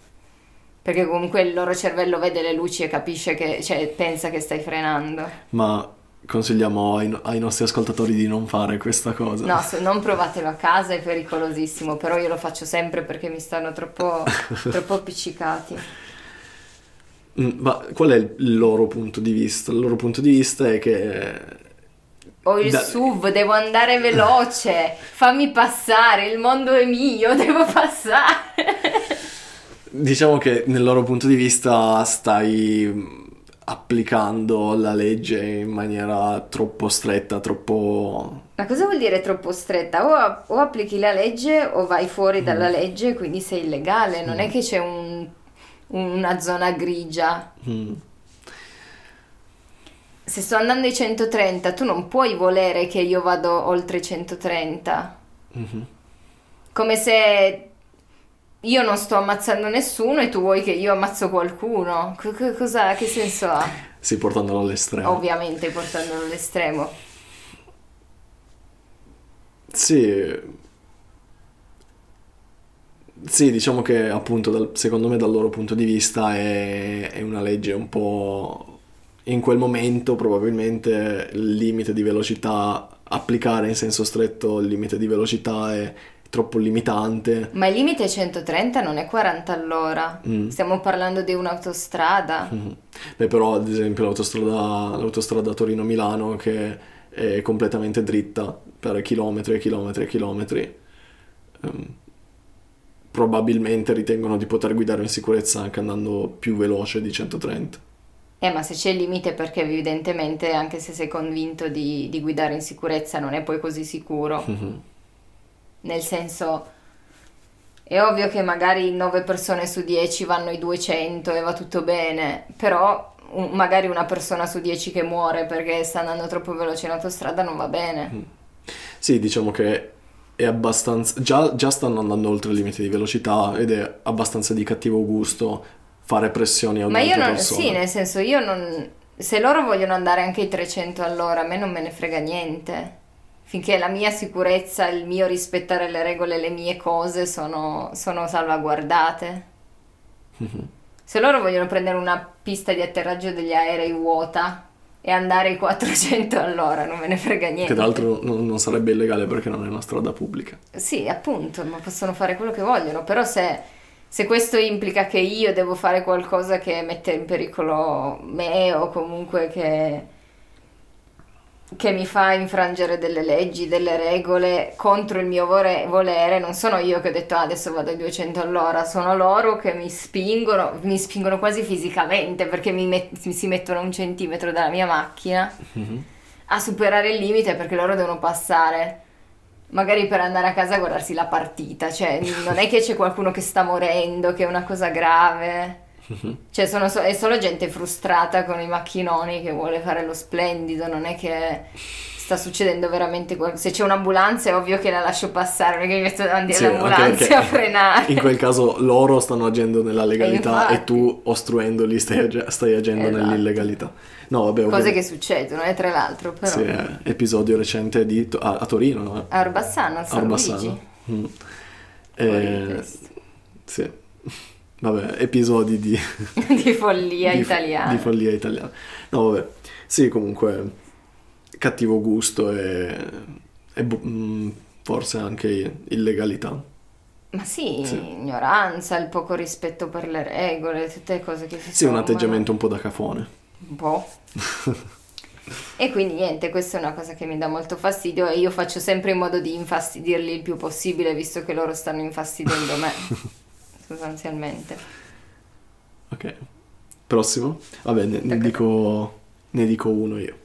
Perché comunque il loro cervello vede le luci e capisce che, cioè pensa che stai frenando. Ma consigliamo ai, ai nostri ascoltatori di non fare questa cosa. No, se non provatelo a casa è pericolosissimo, però io lo faccio sempre perché mi stanno troppo, <laughs> troppo appiccicati. Mm, Ma qual è il loro punto di vista? Il loro punto di vista è che Ho il Da- SUV, devo andare veloce, fammi passare, il mondo è mio, <laughs> devo passare. Diciamo che nel loro punto di vista stai applicando la legge in maniera troppo stretta, troppo... Ma cosa vuol dire troppo stretta? O, o applichi la legge o vai fuori dalla Mm. legge, quindi sei illegale. Non è che c'è un- una zona grigia. Mm, Se sto andando ai 130, tu non puoi volere che io vado oltre i 130. mhm. Come se io non sto ammazzando nessuno e tu vuoi che io ammazzo qualcuno. Co- co- cosa, che senso ha? Sì, portandolo all'estremo. Ovviamente portandolo all'estremo. Sì. Sì, diciamo che appunto dal- secondo me dal loro punto di vista è, è una legge un po'... In quel momento probabilmente il limite di velocità, applicare in senso stretto il limite di velocità è troppo limitante. Ma il limite è 130, non è 40 all'ora. Mm. Stiamo parlando di un'autostrada. Mhm. Beh, però ad esempio l'autostrada, l'autostrada Torino-Milano che è completamente dritta per chilometri e chilometri e chilometri, ehm, probabilmente ritengono di poter guidare in sicurezza anche andando più veloce di 130. Eh, ma se c'è il limite perché evidentemente, anche se sei convinto di, di guidare in sicurezza, non è poi così sicuro. Mhm. Nel senso, è ovvio che magari 9 persone su 10 vanno ai 200 e va tutto bene, però un- magari una persona su 10 che muore perché sta andando troppo veloce in autostrada non va bene. Sì, diciamo che è abbastanza... Già, già stanno andando oltre il limite di velocità ed è abbastanza di cattivo gusto fare pressioni a Ma io non, persona. sì, nel senso, io non, se loro vogliono andare anche ai 300 all'ora, a me non me ne frega niente. Finché la mia sicurezza, il mio rispettare le regole, le mie cose sono, sono salvaguardate. <laughs> Se loro vogliono prendere una pista di atterraggio degli aerei vuota e andare ai 400 all'ora, non me ne frega niente. Che tra l'altro non, non sarebbe illegale perché non è una strada pubblica. Sì, appunto, ma possono fare quello che vogliono, però se, se questo implica che io devo fare qualcosa che mette in pericolo me o comunque che, che mi fa infrangere delle leggi, delle regole contro il mio vore- volere, non sono io che ho detto "Ah, adesso vado ai 200 all'ora, sono loro che mi spingono, mi spingono quasi fisicamente perché mi, met- mi si mettono a un centimetro dalla mia macchina Mhm. a superare il limite perché loro devono passare. Magari per andare a casa a guardarsi la partita, cioè non è che c'è qualcuno che sta morendo, che è una cosa grave. Mhm. Cioè sono so- è solo gente frustrata con i macchinoni che vuole fare lo splendido, non è che sta succedendo veramente qualcosa. Se c'è un'ambulanza è ovvio che la lascio passare, che mi metto davanti Sì, all'ambulanza perché a frenare. In quel caso loro stanno agendo nella legalità infatti. e tu ostruendoli stai, ag- stai agendo Esatto. nell'illegalità. No, vabbè, Cose che succedono, eh, tra l'altro, però. Sì, eh, episodio recente di, To- a, a Torino, no? A Orbassano, al San Orbassano. Mm. Eh, sì. Vabbè, episodi di, <laughs> di follia di italiana. Di follia italiana. No, vabbè. Sì, comunque, cattivo gusto e, e bu- mm, forse anche illegalità. Ma sì, Sì. ignoranza, il poco rispetto per le regole, tutte cose che si Sì, un sommano. atteggiamento un po' da cafone. Un <laughs> po'. E quindi niente, questa è una cosa che mi dà molto fastidio e io faccio sempre in modo di infastidirli il più possibile, visto che loro stanno infastidendo me, <laughs> sostanzialmente. Ok. Prossimo? Vabbè, ne, ne dico, ne dico uno io.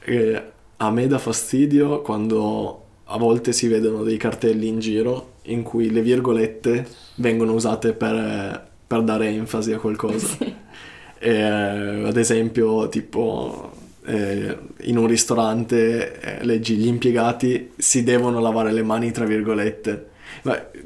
Eh, a me dà fastidio quando a volte si vedono dei cartelli in giro in cui le virgolette vengono usate per, per dare enfasi a qualcosa. <laughs> Eh, ad esempio, tipo, eh, in un ristorante eh, leggi gli impiegati si devono lavare le mani, tra virgolette.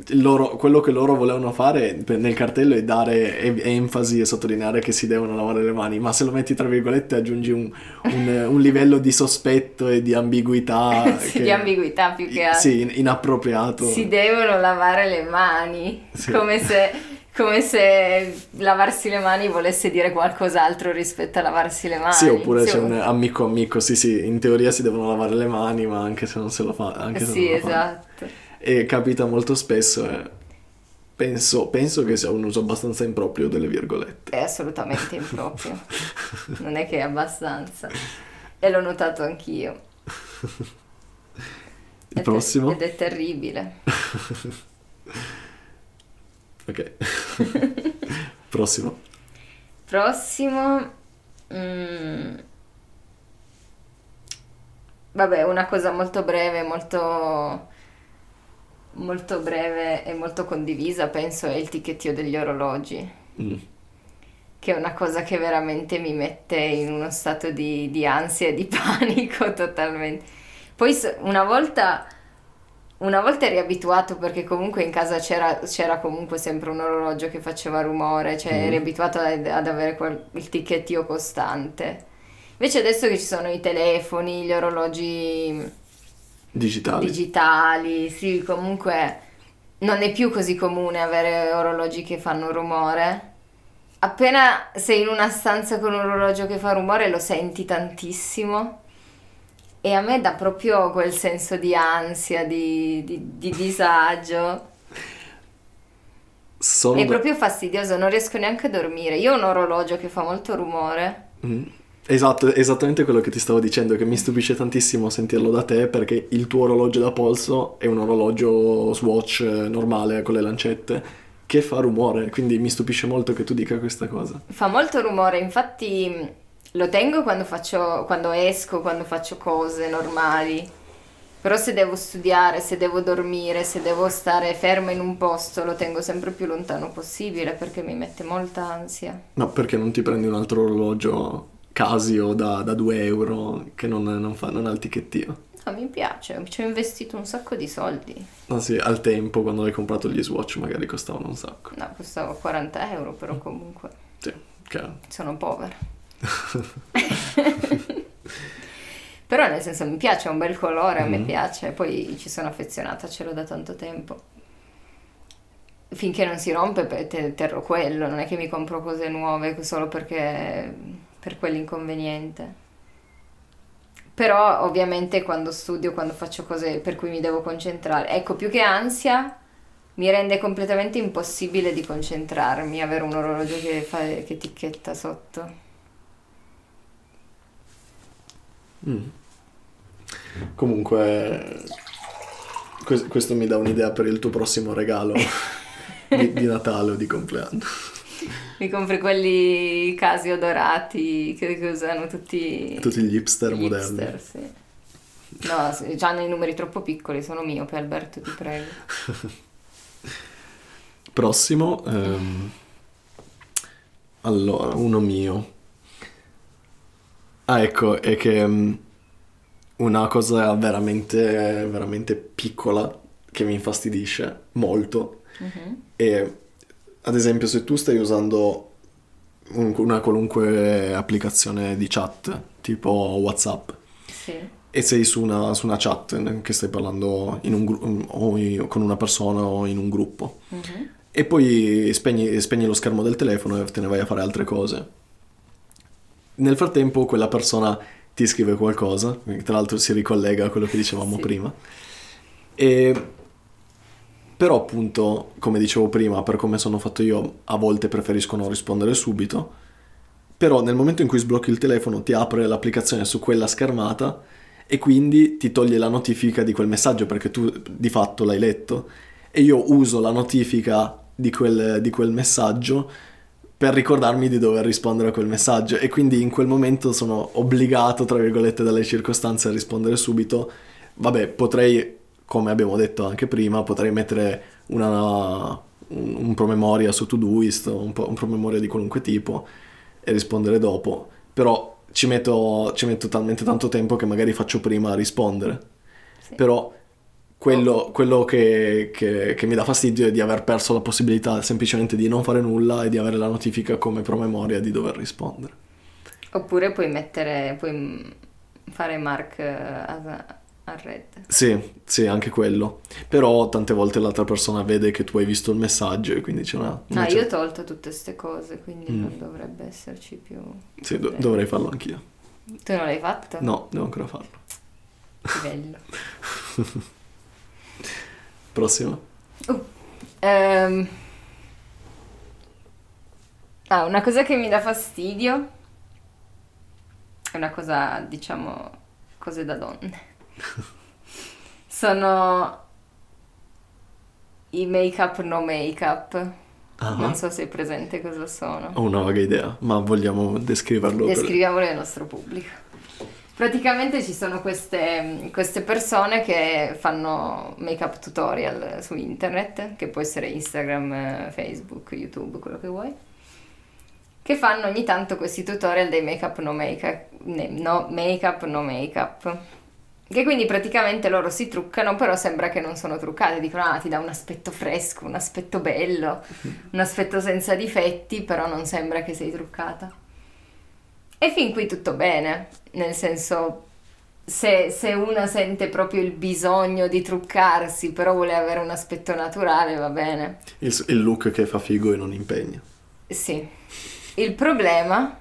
Loro- quello che loro volevano fare nel cartello è dare enfasi e sottolineare che si devono lavare le mani, ma se lo metti tra virgolette aggiungi un, un- un livello di sospetto e di ambiguità. <laughs> sì, che- di ambiguità più che altro. Sì, in- inappropriato. Si devono lavare le mani, Sì. come se, come se lavarsi le mani volesse dire qualcos'altro rispetto a lavarsi le mani. Sì, oppure Sì, c'è un amico amico, sì sì, in teoria si devono lavare le mani, ma anche se non se lo fa, anche se Sì, non lo esatto. E capita molto spesso e penso, penso che sia un uso abbastanza improprio delle virgolette. È assolutamente improprio. <laughs> Non è che è abbastanza. E l'ho notato anch'io. Il è- prossimo? Ed è terribile. <laughs> Ok. <laughs> Prossimo. Prossimo. mm, Vabbè, una cosa molto breve, molto, molto breve e molto condivisa, penso, è il ticchettio degli orologi, Mm. che è una cosa che veramente mi mette in uno stato di, di ansia e di <laughs> panico totalmente. Poi una volta, una volta eri abituato perché comunque in casa c'era, c'era comunque sempre un orologio che faceva rumore, cioè Mm. eri abituato ad, ad avere quel- il ticchettio costante. Invece adesso che ci sono i telefoni, gli orologi Digitali. digitali, sì, comunque non è più così comune avere orologi che fanno rumore. Appena sei in una stanza con un orologio che fa rumore lo senti tantissimo e a me dà proprio quel senso di ansia, di, di- di disagio. Solo È da- proprio fastidioso, non riesco neanche a dormire. Io ho un orologio che fa molto rumore. Mm. Esatto, esattamente quello che ti stavo dicendo, che mi stupisce tantissimo sentirlo da te perché il tuo orologio da polso è un orologio Swatch eh, normale con le lancette che fa rumore, quindi mi stupisce molto che tu dica questa cosa. Fa molto rumore, infatti mh, lo tengo quando faccio, quando esco, quando faccio cose normali. Però se devo studiare, se devo dormire, se devo stare ferma in un posto, lo tengo sempre più lontano possibile perché mi mette molta ansia. Ma perché non ti prendi un altro orologio Casio da, da 2 euro che non, non fa, non ha il ticchettio? No, mi piace, ci ho investito un sacco di soldi. Ah sì, al tempo quando hai comprato gli Swatch magari costavano un sacco. No, costava 40 euro, però comunque Sì, chiaro. sono povera. <laughs> Però nel senso mi piace, è un bel colore, a me Mhm. piace, poi ci sono affezionata, ce l'ho da tanto tempo. Finché non si rompe pe- te- terrò quello, non è che mi compro cose nuove solo perché per quell'inconveniente. Però ovviamente quando studio, quando faccio cose per cui mi devo concentrare, ecco, più che ansia, mi rende completamente impossibile di concentrarmi, avere un orologio che, fa, che ticchetta sotto. Mm. Comunque, que- questo mi dà un'idea per il tuo prossimo regalo <laughs> di, di Natale o di compleanno. Mi compri quelli Casio dorati che, che usano tutti Tutti gli hipster gli moderni. hipster, sì. No, già nei numeri troppo piccoli, sono miope Alberto, ti prego. <laughs> Prossimo, ehm, allora, uno mio. Ah, ecco, è che mm, una cosa veramente, veramente piccola che mi infastidisce molto Mhm. è, ad esempio, se tu stai usando un- una qualunque applicazione di chat, tipo WhatsApp, Sì. e sei su una, su una chat che stai parlando in un gru- o in- con una persona o in un gruppo, Mhm. e poi spegni, spegni lo schermo del telefono e te ne vai a fare altre cose. Nel frattempo quella persona ti scrive qualcosa, tra l'altro si ricollega a quello che dicevamo Sì. prima, e però appunto, come dicevo prima, per come sono fatto io, a volte preferisco non rispondere subito, però nel momento in cui sblocchi il telefono ti apre l'applicazione su quella schermata e quindi ti toglie la notifica di quel messaggio perché tu di fatto l'hai letto e io uso la notifica di quel, di quel messaggio per ricordarmi di dover rispondere a quel messaggio e quindi in quel momento sono obbligato, tra virgolette, dalle circostanze a rispondere subito. Vabbè, potrei, come abbiamo detto anche prima, potrei mettere una, un, promemoria su Todoist, un, un promemoria di qualunque tipo e rispondere dopo, però ci metto, ci metto talmente tanto tempo che magari faccio prima a rispondere. Sì. Però quello, quello che, che- che mi dà fastidio è di aver perso la possibilità semplicemente di non fare nulla e di avere la notifica come promemoria di dover rispondere. Oppure puoi mettere, puoi fare mark al red. Sì, sì, anche quello. Però tante volte l'altra persona vede che tu hai visto il messaggio e quindi c'è una... No, una io ho cer- tolto tutte queste cose, quindi Mm. non dovrebbe esserci più... Sì, do- dovrei farlo anch'io. Tu non l'hai fatto? No, devo ancora farlo. Che bello. <laughs> Prossimo. Ehm. Ah, una cosa che mi dà fastidio è una cosa, diciamo, cose da donne. <laughs> Sono i make-up no make-up. Ah, Non so se hai presente cosa sono. Ho una vaga idea, ma vogliamo descriverlo? per- Descriviamolo al nostro pubblico. Praticamente ci sono queste, queste persone che fanno make-up tutorial su internet, che può essere Instagram, Facebook, YouTube, quello che vuoi, che fanno ogni tanto questi tutorial dei make-up no make-up, no make-up no make-up. Che quindi praticamente loro si truccano, però sembra che non sono truccate, dicono ah ti dà un aspetto fresco, un aspetto bello, un aspetto senza difetti, però non sembra che sei truccata. E fin qui tutto bene, nel senso, se, se una sente proprio il bisogno di truccarsi, però vuole avere un aspetto naturale, va bene. Il, il look che fa figo e non impegna. Sì. Il problema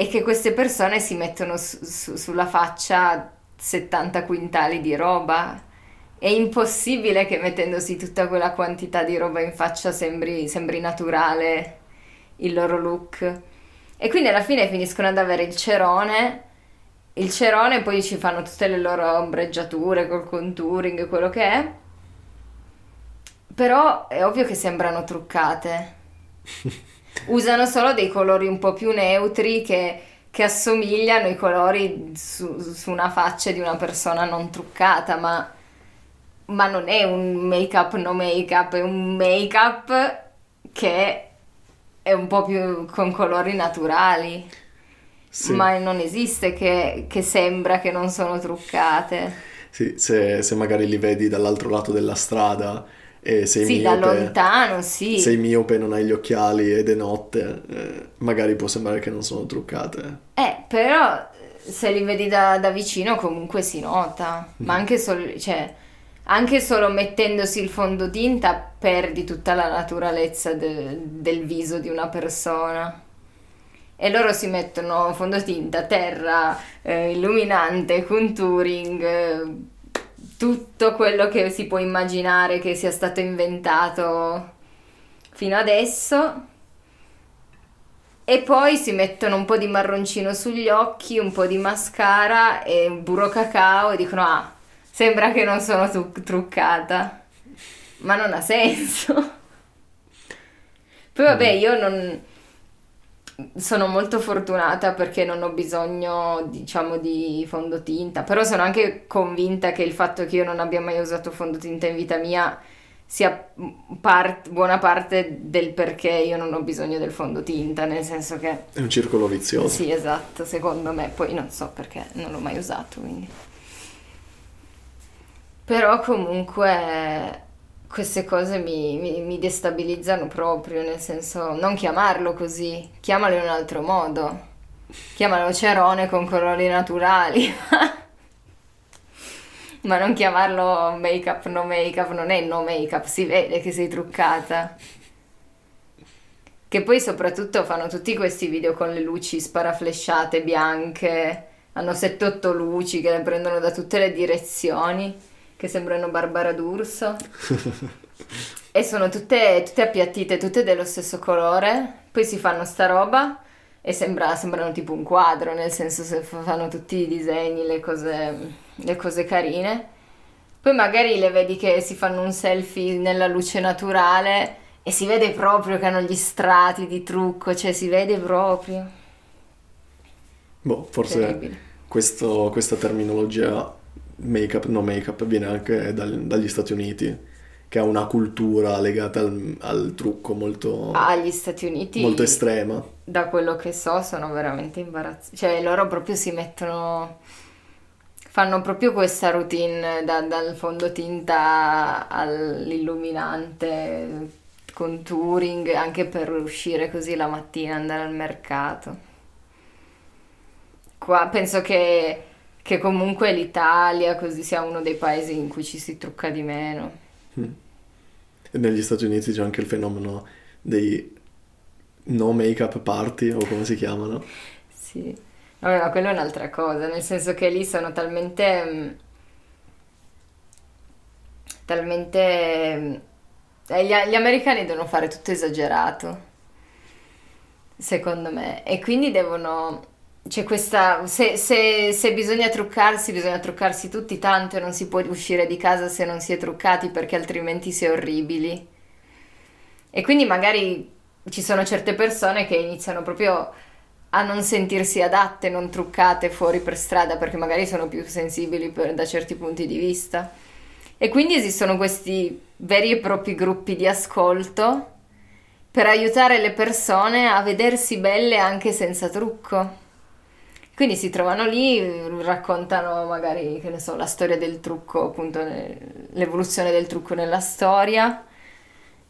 è che queste persone si mettono su- su- sulla faccia 70 quintali di roba. È impossibile che mettendosi tutta quella quantità di roba in faccia sembri, sembri naturale il loro look. E quindi alla fine finiscono ad avere il cerone. Il cerone poi ci fanno tutte le loro ombreggiature col contouring, quello che è. Però è ovvio che sembrano truccate. <laughs> Usano solo dei colori un po' più neutri che, che assomigliano ai colori su, su una faccia di una persona non truccata, ma, ma non è un make-up no make-up, è un make-up che è un po' più con colori naturali. Sì, Ma non esiste che, che sembra che non sono truccate. sì, se, se magari li vedi dall'altro lato della strada e sei Sì, da miope, lontano, sì. sei miope non hai gli occhiali ed è notte, eh, magari può sembrare che non sono truccate. Eh, però eh, se li vedi da, da vicino comunque si nota, ma anche, sol- cioè, anche solo mettendosi il fondotinta perdi tutta la naturalezza de- del viso di una persona. E loro si mettono fondotinta, terra, eh, illuminante, contouring, eh, tutto quello che si può immaginare che sia stato inventato fino adesso. E poi si mettono un po' di marroncino sugli occhi, un po' di mascara e un burro cacao e dicono: Ah, sembra che non sono tu- truccata. Ma non ha senso. Poi vabbè, io non. Sono molto fortunata perché non ho bisogno, diciamo, di fondotinta, però sono anche convinta che il fatto che io non abbia mai usato fondotinta in vita mia sia part- buona parte del perché io non ho bisogno del fondotinta, nel senso che È un circolo vizioso. sì, esatto, secondo me, poi non so perché non l'ho mai usato, quindi. Però comunque queste cose mi, mi- mi destabilizzano proprio, nel senso, non chiamarlo così, chiamalo in un altro modo. Chiamalo cerone con colori naturali. <laughs> Ma non chiamarlo make-up no make-up, non è no make-up, si vede che sei truccata. Che poi soprattutto fanno tutti questi video con le luci sparaflesciate bianche, hanno 7-8 luci che le prendono da tutte le direzioni, che sembrano Barbara D'Urso. <laughs> E sono tutte, tutte appiattite, tutte dello stesso colore. Poi si fanno sta roba e sembra- sembrano tipo un quadro, nel senso se fa- fanno tutti i disegni, le cose, le cose carine. Poi magari le vedi che si fanno un selfie nella luce naturale e si vede proprio che hanno gli strati di trucco, cioè si vede proprio. Boh, forse questo- questa terminologia make-up, no make-up viene anche dal- dagli Stati Uniti, che ha una cultura legata al, al trucco molto, Ah, gli Stati Uniti, molto estrema. da quello che so, sono veramente imbarazzati. Cioè, loro proprio si mettono. Fanno proprio questa routine da- dal fondotinta all'illuminante, contouring, anche per uscire così la mattina, andare al mercato. Qua penso che che comunque l'Italia così sia uno dei paesi in cui ci si trucca di meno. Mm. E negli Stati Uniti c'è anche il fenomeno dei no make-up party o come si chiamano. Sì, vabbè, ma quello è un'altra cosa, nel senso che lì sono talmente... mm, talmente... mm, eh, Gli, gli americani devono fare tutto esagerato, secondo me, e quindi devono... C'è questa... Se, se- se bisogna truccarsi, bisogna truccarsi tutti tanto e non si può uscire di casa se non si è truccati perché altrimenti si è orribili. E quindi magari ci sono certe persone che iniziano proprio a non sentirsi adatte, non truccate fuori per strada perché magari sono più sensibili per- da certi punti di vista. E quindi esistono questi veri e propri gruppi di ascolto per aiutare le persone a vedersi belle anche senza trucco. Quindi si trovano lì, raccontano magari, che ne so, la storia del trucco, appunto ne- l'evoluzione del trucco nella storia,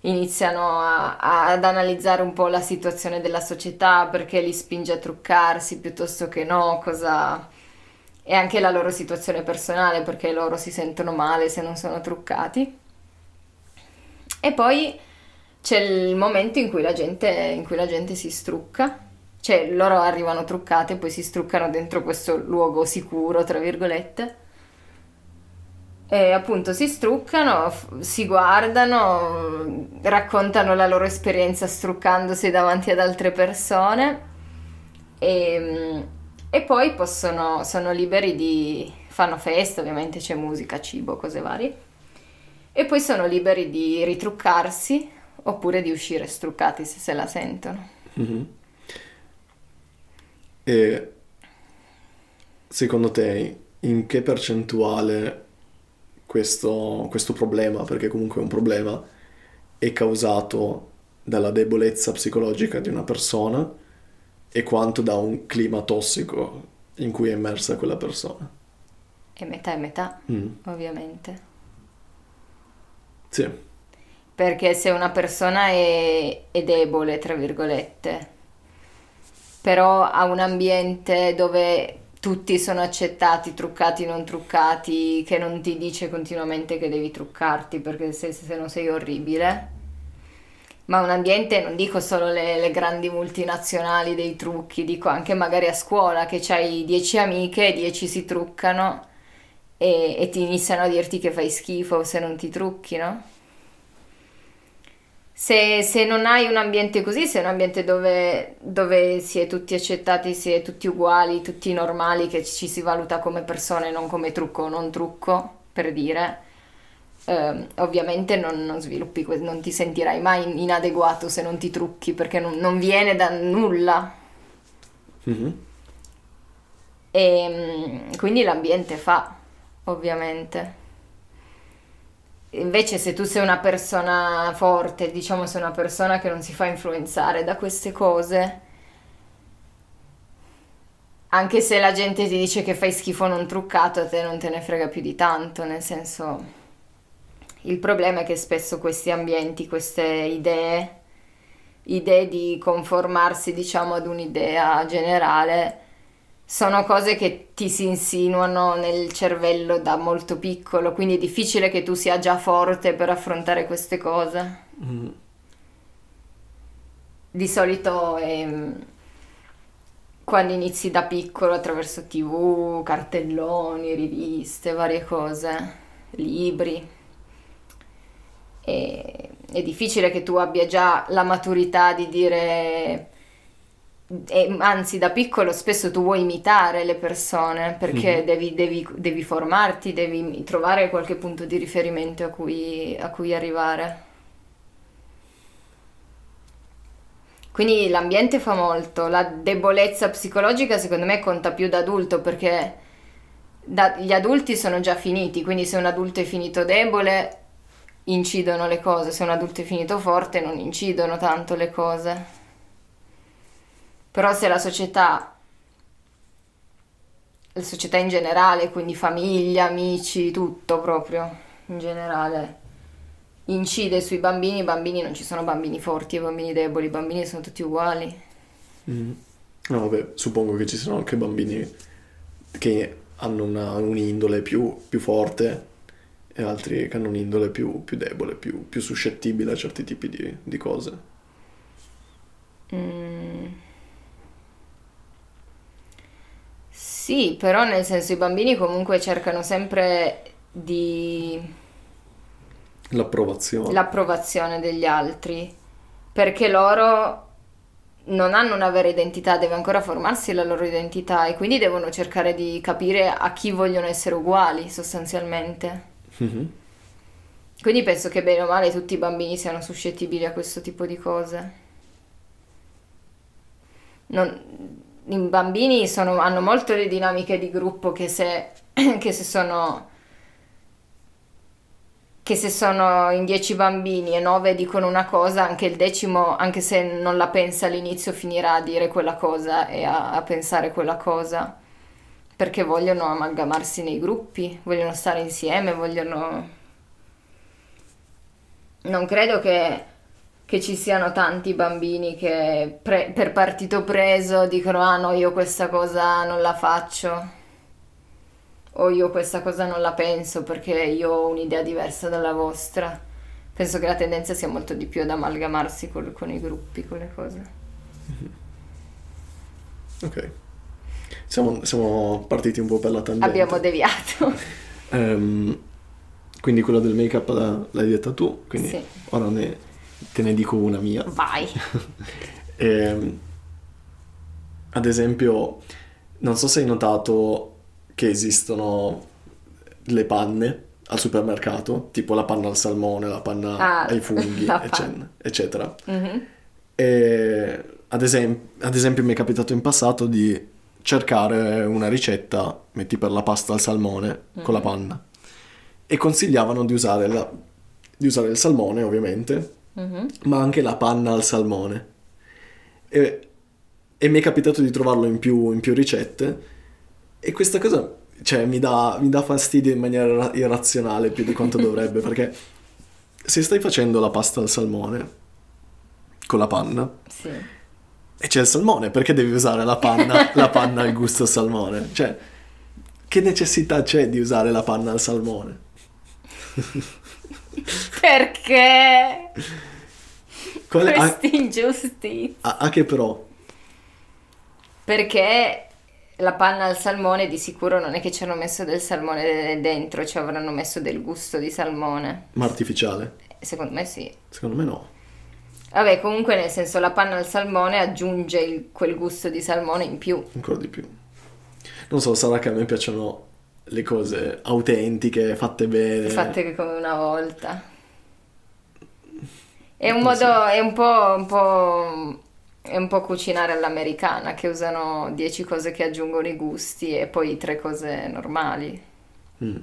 iniziano a- a- ad analizzare un po' la situazione della società, perché li spinge a truccarsi piuttosto che no, cosa... e anche la loro situazione personale, perché loro si sentono male se non sono truccati. E poi c'è il momento in cui la gente, in cui la gente si strucca, cioè loro arrivano truccate, poi si struccano dentro questo luogo sicuro, tra virgolette. E appunto si struccano, f- si guardano, raccontano la loro esperienza struccandosi davanti ad altre persone e, e poi possono, sono liberi di, fanno festa, ovviamente c'è musica, cibo, cose varie, e poi sono liberi di ritruccarsi oppure di uscire struccati se se la sentono. Mhm. E secondo te in che percentuale questo, questo problema, perché comunque è un problema, è causato dalla debolezza psicologica di una persona e quanto da un clima tossico in cui è immersa quella persona? E metà e metà, Mm, ovviamente. Sì. Perché se una persona è, è debole, tra virgolette, però ha un ambiente dove tutti sono accettati, truccati, non truccati, che non ti dice continuamente che devi truccarti perché se, se non sei orribile. Ma un ambiente, non dico solo le, le grandi multinazionali dei trucchi, dico anche magari a scuola che c'hai 10 amiche, 10 si truccano e, e ti iniziano a dirti che fai schifo se non ti trucchi, no? Se, se non hai un ambiente così, se è un ambiente dove, dove si è tutti accettati, si è tutti uguali, tutti normali, che ci si valuta come persone, non come trucco o non trucco, per dire, ehm, ovviamente non, non sviluppi, non ti sentirai mai inadeguato se non ti trucchi, perché non, non viene da nulla. Mhm. E mm, quindi l'ambiente fa, ovviamente. Invece se tu sei una persona forte, diciamo sei una persona che non si fa influenzare da queste cose, anche se la gente ti dice che fai schifo non truccato, a te non te ne frega più di tanto, nel senso il problema è che spesso questi ambienti, queste idee, idee di conformarsi, diciamo, ad un'idea generale, sono cose che ti si insinuano nel cervello da molto piccolo, quindi è difficile che tu sia già forte per affrontare queste cose. Mm. Di solito ehm, quando inizi da piccolo attraverso TV, cartelloni, riviste, varie cose, libri, e- è difficile che tu abbia già la maturità di dire, e anzi da piccolo spesso tu vuoi imitare le persone perché Mhm. devi, devi- devi formarti, devi trovare qualche punto di riferimento a cui, a cui arrivare. Quindi l'ambiente fa molto, la debolezza psicologica secondo me conta più da adulto perché da- gli adulti sono già finiti, quindi se un adulto è finito debole incidono le cose, se un adulto è finito forte non incidono tanto le cose. Però se la società, la società in generale, quindi famiglia, amici, tutto proprio in generale, incide sui bambini, i bambini non ci sono bambini forti e bambini deboli, i bambini sono tutti uguali. Mm. No, vabbè, suppongo che ci siano anche bambini che hanno una, un'indole più, più forte e altri che hanno un'indole più, più debole, più, più suscettibile a certi tipi di, di cose. Mm. Sì, però nel senso i bambini comunque cercano sempre di L'approvazione. l'approvazione degli altri, perché loro non hanno una vera identità, deve ancora formarsi la loro identità e quindi devono cercare di capire a chi vogliono essere uguali sostanzialmente. Mhm. Quindi penso che bene o male tutti i bambini siano suscettibili a questo tipo di cose. Non- I bambini sono- hanno molto le dinamiche di gruppo che se, <clears throat> che se sono che se sono in dieci bambini e nove dicono una cosa, anche il decimo, anche se non la pensa all'inizio, finirà a dire quella cosa e a, a pensare quella cosa. Perché vogliono amalgamarsi nei gruppi, vogliono stare insieme, vogliono... Non credo che, che ci siano tanti bambini che pre- per partito preso dicono ah no, io questa cosa non la faccio o io questa cosa non la penso perché io ho un'idea diversa dalla vostra. Penso che la tendenza sia molto di più ad amalgamarsi col- con i gruppi, con le cose. Ok. Siamo, siamo partiti un po' per la tangente. Abbiamo deviato. Ehm, quindi quella del make-up l'hai detta tu, quindi Sì. ora ne- te ne dico una mia. Vai. <laughs> Ehm, ad esempio, non so se hai notato che esistono le panne al supermercato, tipo la panna al salmone, la panna Ah, ai funghi, <laughs> la ecce- panna. eccetera. Mhm. E ad, esem- ad esempio mi è capitato in passato di cercare una ricetta, metti per la pasta al salmone con la panna, e consigliavano di usare, la- di usare il salmone ovviamente, Mhm. ma anche la panna al salmone. E, e mi è capitato di trovarlo in più, in più ricette e questa cosa cioè, mi, dà, mi dà fastidio in maniera ra- irrazionale più di quanto <laughs> dovrebbe, perché se stai facendo la pasta al salmone con la panna Sì. e c'è il salmone, perché devi usare la panna, <laughs> la panna al gusto salmone? Cioè, che necessità c'è di usare la panna al salmone? Perché? <laughs> Qual è- a, Questi ingiusti. a- a che però? Perché la panna al salmone di sicuro non è che ci hanno messo del salmone dentro, ci avranno messo del gusto di salmone. Ma artificiale? Secondo me sì. Secondo me no. Vabbè, comunque nel senso la panna al salmone aggiunge il- quel gusto di salmone in più. Ancora di più. Non so, sarà che a me piacciono le cose autentiche, fatte bene. fatte come una volta. È un modo, è un po', un po', è un po' cucinare all'americana, che usano 10 cose che aggiungono i gusti e poi tre cose normali. Mm.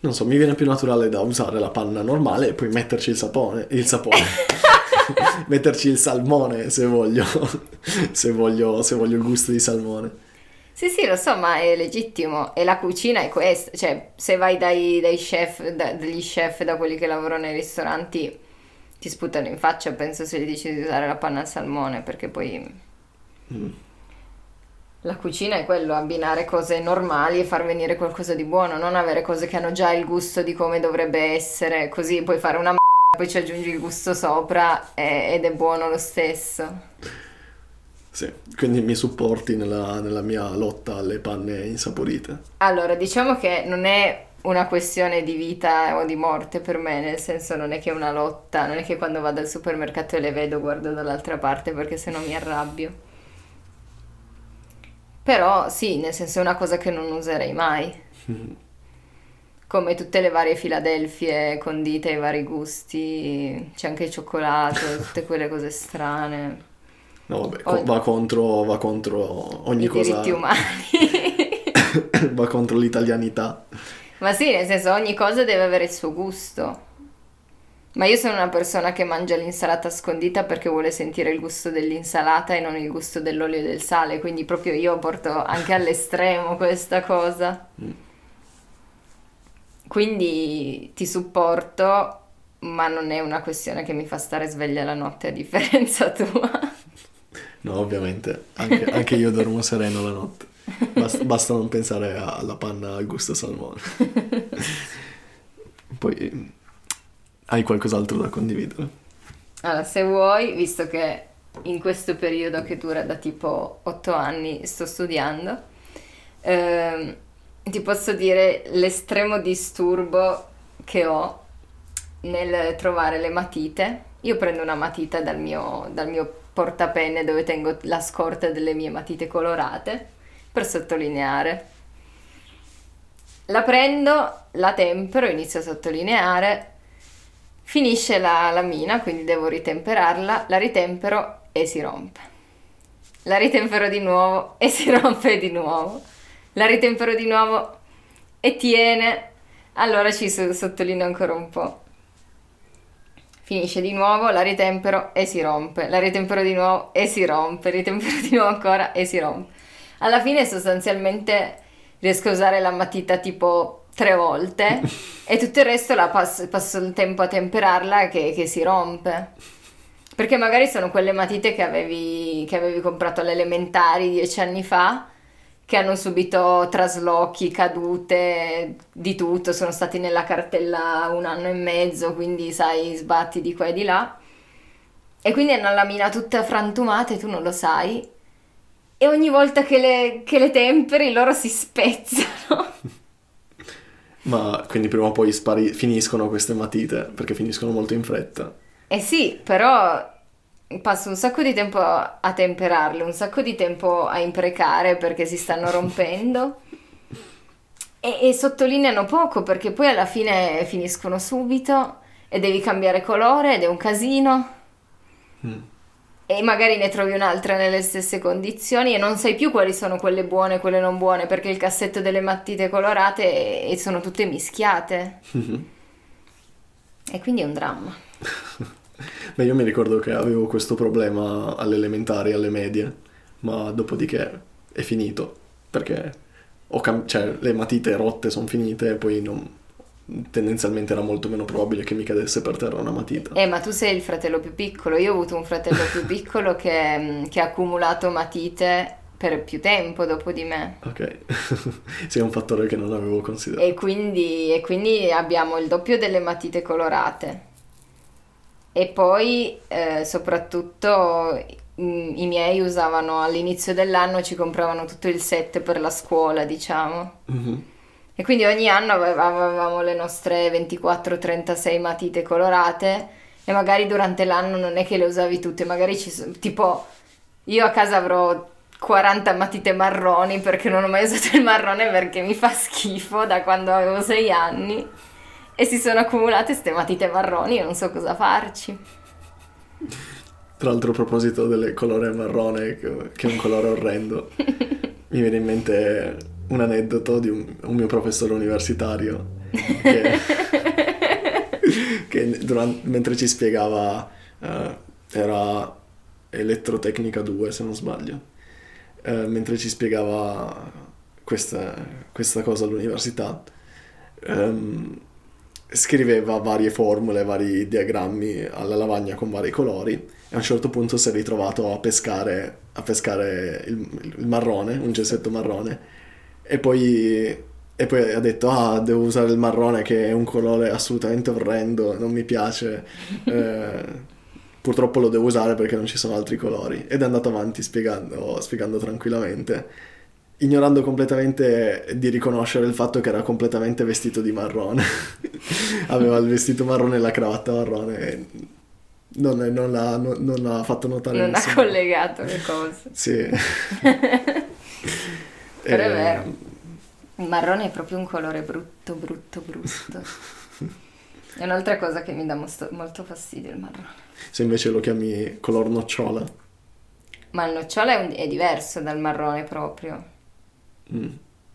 Non so, mi viene più naturale da usare la panna normale e poi metterci il sapone, il sapone. <laughs> metterci il salmone se voglio, <laughs> se voglio, se voglio il gusto di salmone. Sì, sì, lo so, ma è legittimo. E la cucina è questa. Cioè, se vai dai, dai chef, da- dagli chef, da quelli che lavorano nei ristoranti, ti sputano in faccia, penso, se gli dici di usare la panna al salmone, perché poi... Mm. La cucina è quello, abbinare cose normali e far venire qualcosa di buono, non avere cose che hanno già il gusto di come dovrebbe essere, così puoi fare una m***a, poi ci aggiungi il gusto sopra e- ed è buono lo stesso. Sì, quindi mi supporti nella, nella mia lotta alle panne insaporite. Allora, diciamo che non è una questione di vita o di morte per me, nel senso non è che è una lotta, non è che quando vado al supermercato e le vedo guardo dall'altra parte perché sennò mi arrabbio. Però sì, nel senso è una cosa che non userei mai. <laughs> Come tutte le varie Filadelfie condite ai vari gusti, c'è anche il cioccolato, <laughs> tutte quelle cose strane, No, vabbè, Ogni- va contro, va contro ogni i cosa. diritti umani. <coughs> va contro l'italianità. Ma sì, nel senso ogni cosa deve avere il suo gusto. Ma io sono una persona che mangia l'insalata scondita perché vuole sentire il gusto dell'insalata e non il gusto dell'olio e del sale, quindi proprio io porto anche all'estremo questa cosa. Quindi ti supporto, ma non è una questione che mi fa stare sveglia la notte a differenza <laughs> tua. No, ovviamente, anche, anche io dormo sereno la notte. Basta, basta non pensare alla panna al gusto salmone. <laughs> Poi hai qualcos'altro da condividere? Allora, se vuoi, visto che in questo periodo che dura da tipo 8 anni sto studiando, ehm, ti posso dire l'estremo disturbo che ho nel trovare le matite. Io prendo una matita dal mio, dal mio portapenne dove tengo la scorta delle mie matite colorate per sottolineare. La prendo, la tempero, inizio a sottolineare, finisce la, la mina, quindi devo ritemperarla, la ritempero e si rompe. La ritempero di nuovo e si rompe di nuovo. La ritempero di nuovo e tiene. Allora ci sottolineo ancora un po'. Finisce di nuovo, la ritempero e si rompe. La ritempero di nuovo e si rompe. Ritempero di nuovo ancora e si rompe. Alla fine sostanzialmente riesco a usare la matita tipo tre volte <laughs> e tutto il resto la passo, passo il tempo a temperarla che, che si rompe. Perché magari sono quelle matite che avevi, che avevi comprato alle elementari dieci anni fa, che hanno subito traslochi, cadute, di tutto, sono stati nella cartella un anno e mezzo, quindi sai, sbatti di qua e di là. E quindi hanno la mina tutta frantumata e tu non lo sai. E ogni volta che le, che le temperi loro si spezzano. <laughs> Ma quindi prima o poi spari- finiscono queste matite, perché finiscono molto in fretta. Eh sì, però passo un sacco di tempo a temperarle, un sacco di tempo a imprecare perché si stanno rompendo. <laughs> e, e sottolineano poco perché poi alla fine finiscono subito e devi cambiare colore ed è un casino. Mm. E magari ne trovi un'altra nelle stesse condizioni e non sai più quali sono quelle buone e quelle non buone perché il cassetto delle matite colorate e sono tutte mischiate. Mm-hmm. <laughs> E quindi è un dramma. <laughs> Beh, io mi ricordo che avevo questo problema alle elementari, alle medie, ma dopodiché è finito, perché cam- cioè, le matite rotte sono finite e poi non... tendenzialmente era molto meno probabile che mi cadesse per terra una matita. Eh, ma tu sei il fratello più piccolo, io ho avuto un fratello più <laughs> piccolo che, che ha accumulato matite per più tempo dopo di me. Ok, <laughs> sì, è un fattore che non avevo considerato. E quindi, e quindi abbiamo il doppio delle matite colorate e poi eh, soprattutto i, i miei usavano all'inizio dell'anno, ci compravano tutto il set per la scuola, diciamo. Mm-hmm. E quindi ogni anno avevamo le nostre 24-36 matite colorate e magari durante l'anno non è che le usavi tutte, magari ci sono, tipo io a casa avrò 40 matite marroni perché non ho mai usato il marrone perché mi fa schifo da quando avevo 6 anni e si sono accumulate ste matite marroni e non so cosa farci. Tra l'altro a proposito del colore marrone, che è un colore orrendo, <laughs> mi viene in mente un aneddoto di un, un mio professore universitario che, <laughs> che durante, mentre ci spiegava, uh, era elettrotecnica 2 se non sbaglio, uh, mentre ci spiegava questa, questa cosa all'università, um, scriveva varie formule, vari diagrammi alla lavagna con vari colori e a un certo punto si è ritrovato a pescare, a pescare il, il marrone, un gessetto marrone e poi, e poi ha detto ah devo usare il marrone che è un colore assolutamente orrendo, non mi piace, <laughs> eh, purtroppo lo devo usare perché non ci sono altri colori ed è andato avanti spiegando, spiegando tranquillamente ignorando completamente di riconoscere il fatto che era completamente vestito di marrone. <laughs> Aveva il vestito marrone e la cravatta marrone non, non, l'ha, non, non l'ha fatto notare Non nessuno. ha collegato le cose. Sì. <laughs> Però è vero. Il marrone è proprio un colore brutto, brutto, brutto. È un'altra cosa che mi dà molto, molto fastidio il marrone. Se invece lo chiami color nocciola. Ma il nocciola è, un, è diverso dal marrone proprio. Mm.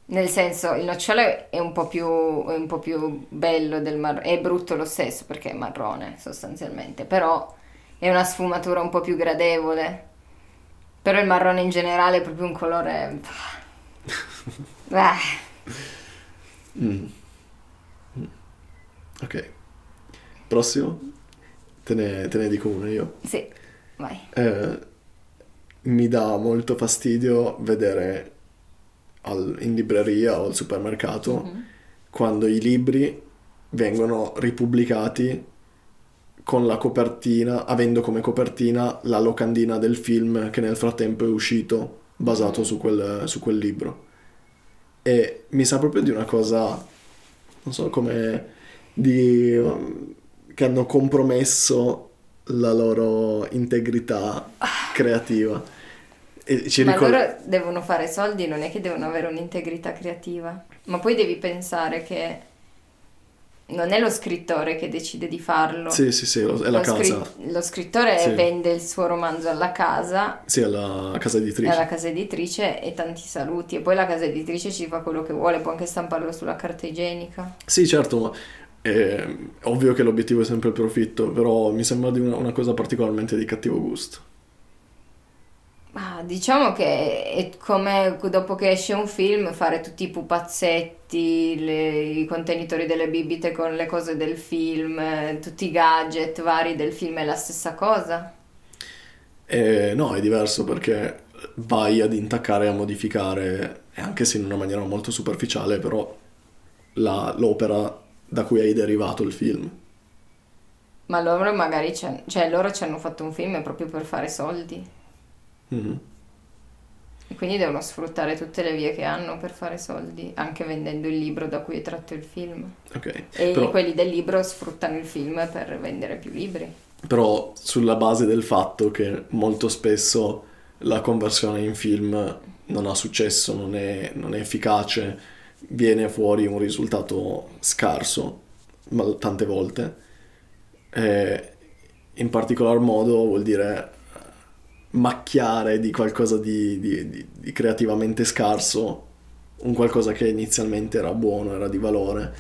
Nel senso, il nocciole è un po' più, un po più bello del marrone, è brutto lo stesso perché è marrone sostanzialmente, però è una sfumatura un po' più gradevole. Però il marrone in generale è proprio un colore... mm. Ok. Prossimo? Te ne, te ne, dico uno io. Sì, vai. Eh, mi dà molto fastidio vedere al- in libreria o al supermercato Mhm. quando i libri vengono ripubblicati con la copertina, avendo come copertina la locandina del film che nel frattempo è uscito basato su quel, su quel libro. E mi sa proprio di una cosa, non so come, di, um, che hanno compromesso la loro integrità creativa. E ci Ma ricor- loro devono fare soldi, non è che devono avere un'integrità creativa. Ma poi devi pensare che non è lo scrittore che decide di farlo. Sì, sì, sì, lo- è la Lo scri- casa. lo scrittore Sì. vende il suo romanzo alla casa, Sì, è la casa editrice. alla casa editrice e tanti saluti. E poi la casa editrice ci fa quello che vuole, può anche stamparlo sulla carta igienica. Sì, certo, ma è ovvio che l'obiettivo è sempre il profitto, però mi sembra di una, una cosa particolarmente di cattivo gusto. Ma diciamo che è come dopo che esce un film fare tutti i pupazzetti, le- i contenitori delle bibite con le cose del film, eh, tutti i gadget vari del film è la stessa cosa. E no, è diverso perché vai ad intaccare e a modificare, anche se in una maniera molto superficiale, però la- l'opera da cui hai derivato il film. Ma loro magari cioè loro ci hanno fatto un film proprio per fare soldi Mhm. e quindi devono sfruttare tutte le vie che hanno per fare soldi, anche vendendo il libro da cui è tratto il film. Ok, E però, quelli del libro sfruttano il film per vendere più libri. però sulla base del fatto che molto spesso la conversione in film non ha successo, non è, non è efficace, viene fuori un risultato scarso, ma tante volte. E in particolar modo vuol dire macchiare di qualcosa di, di- di- di creativamente scarso un qualcosa che inizialmente era buono, era di valore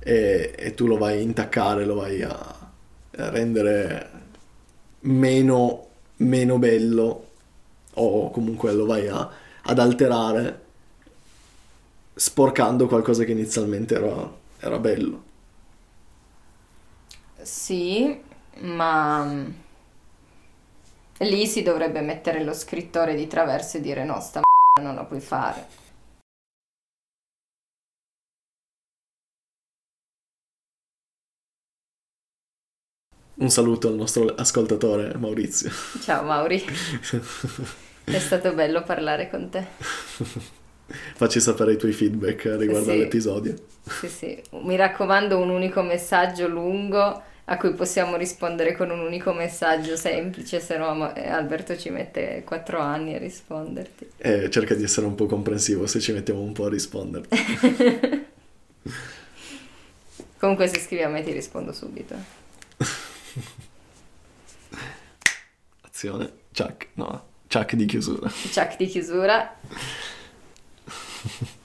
e, e tu lo vai a intaccare, lo vai a, a rendere meno, meno bello o comunque lo vai a- ad alterare sporcando qualcosa che inizialmente era, era bello. Sì, ma mm, lì si dovrebbe mettere lo scrittore di traverso e dire no, sta m***a non la puoi fare. Un saluto al nostro ascoltatore Maurizio. Ciao Mauri, <laughs> è stato bello parlare con te. Facci sapere i tuoi feedback riguardo Sì. all'episodio. Sì, sì, mi raccomando un unico messaggio lungo a cui possiamo rispondere con un unico messaggio semplice, se no eh, Alberto ci mette quattro anni a risponderti. E cerca di essere un po' comprensivo se ci mettiamo un po' a rispondere. <laughs> Comunque se scrivi a me ti rispondo subito. <laughs> Azione. Chuck. No. Chuck di chiusura. Chuck di chiusura. <laughs>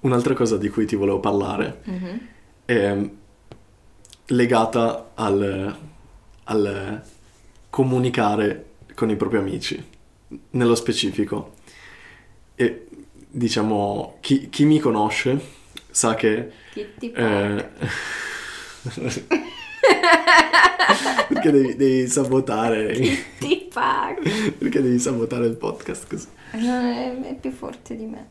Un'altra cosa di cui ti volevo parlare Mhm. è legata al, al comunicare con i propri amici, nello specifico. E diciamo, chi, chi mi conosce sa che... Chi ti eh, perché devi, devi sabotare... Ti paga. Perché devi sabotare il podcast così? Non è, è più forte di me.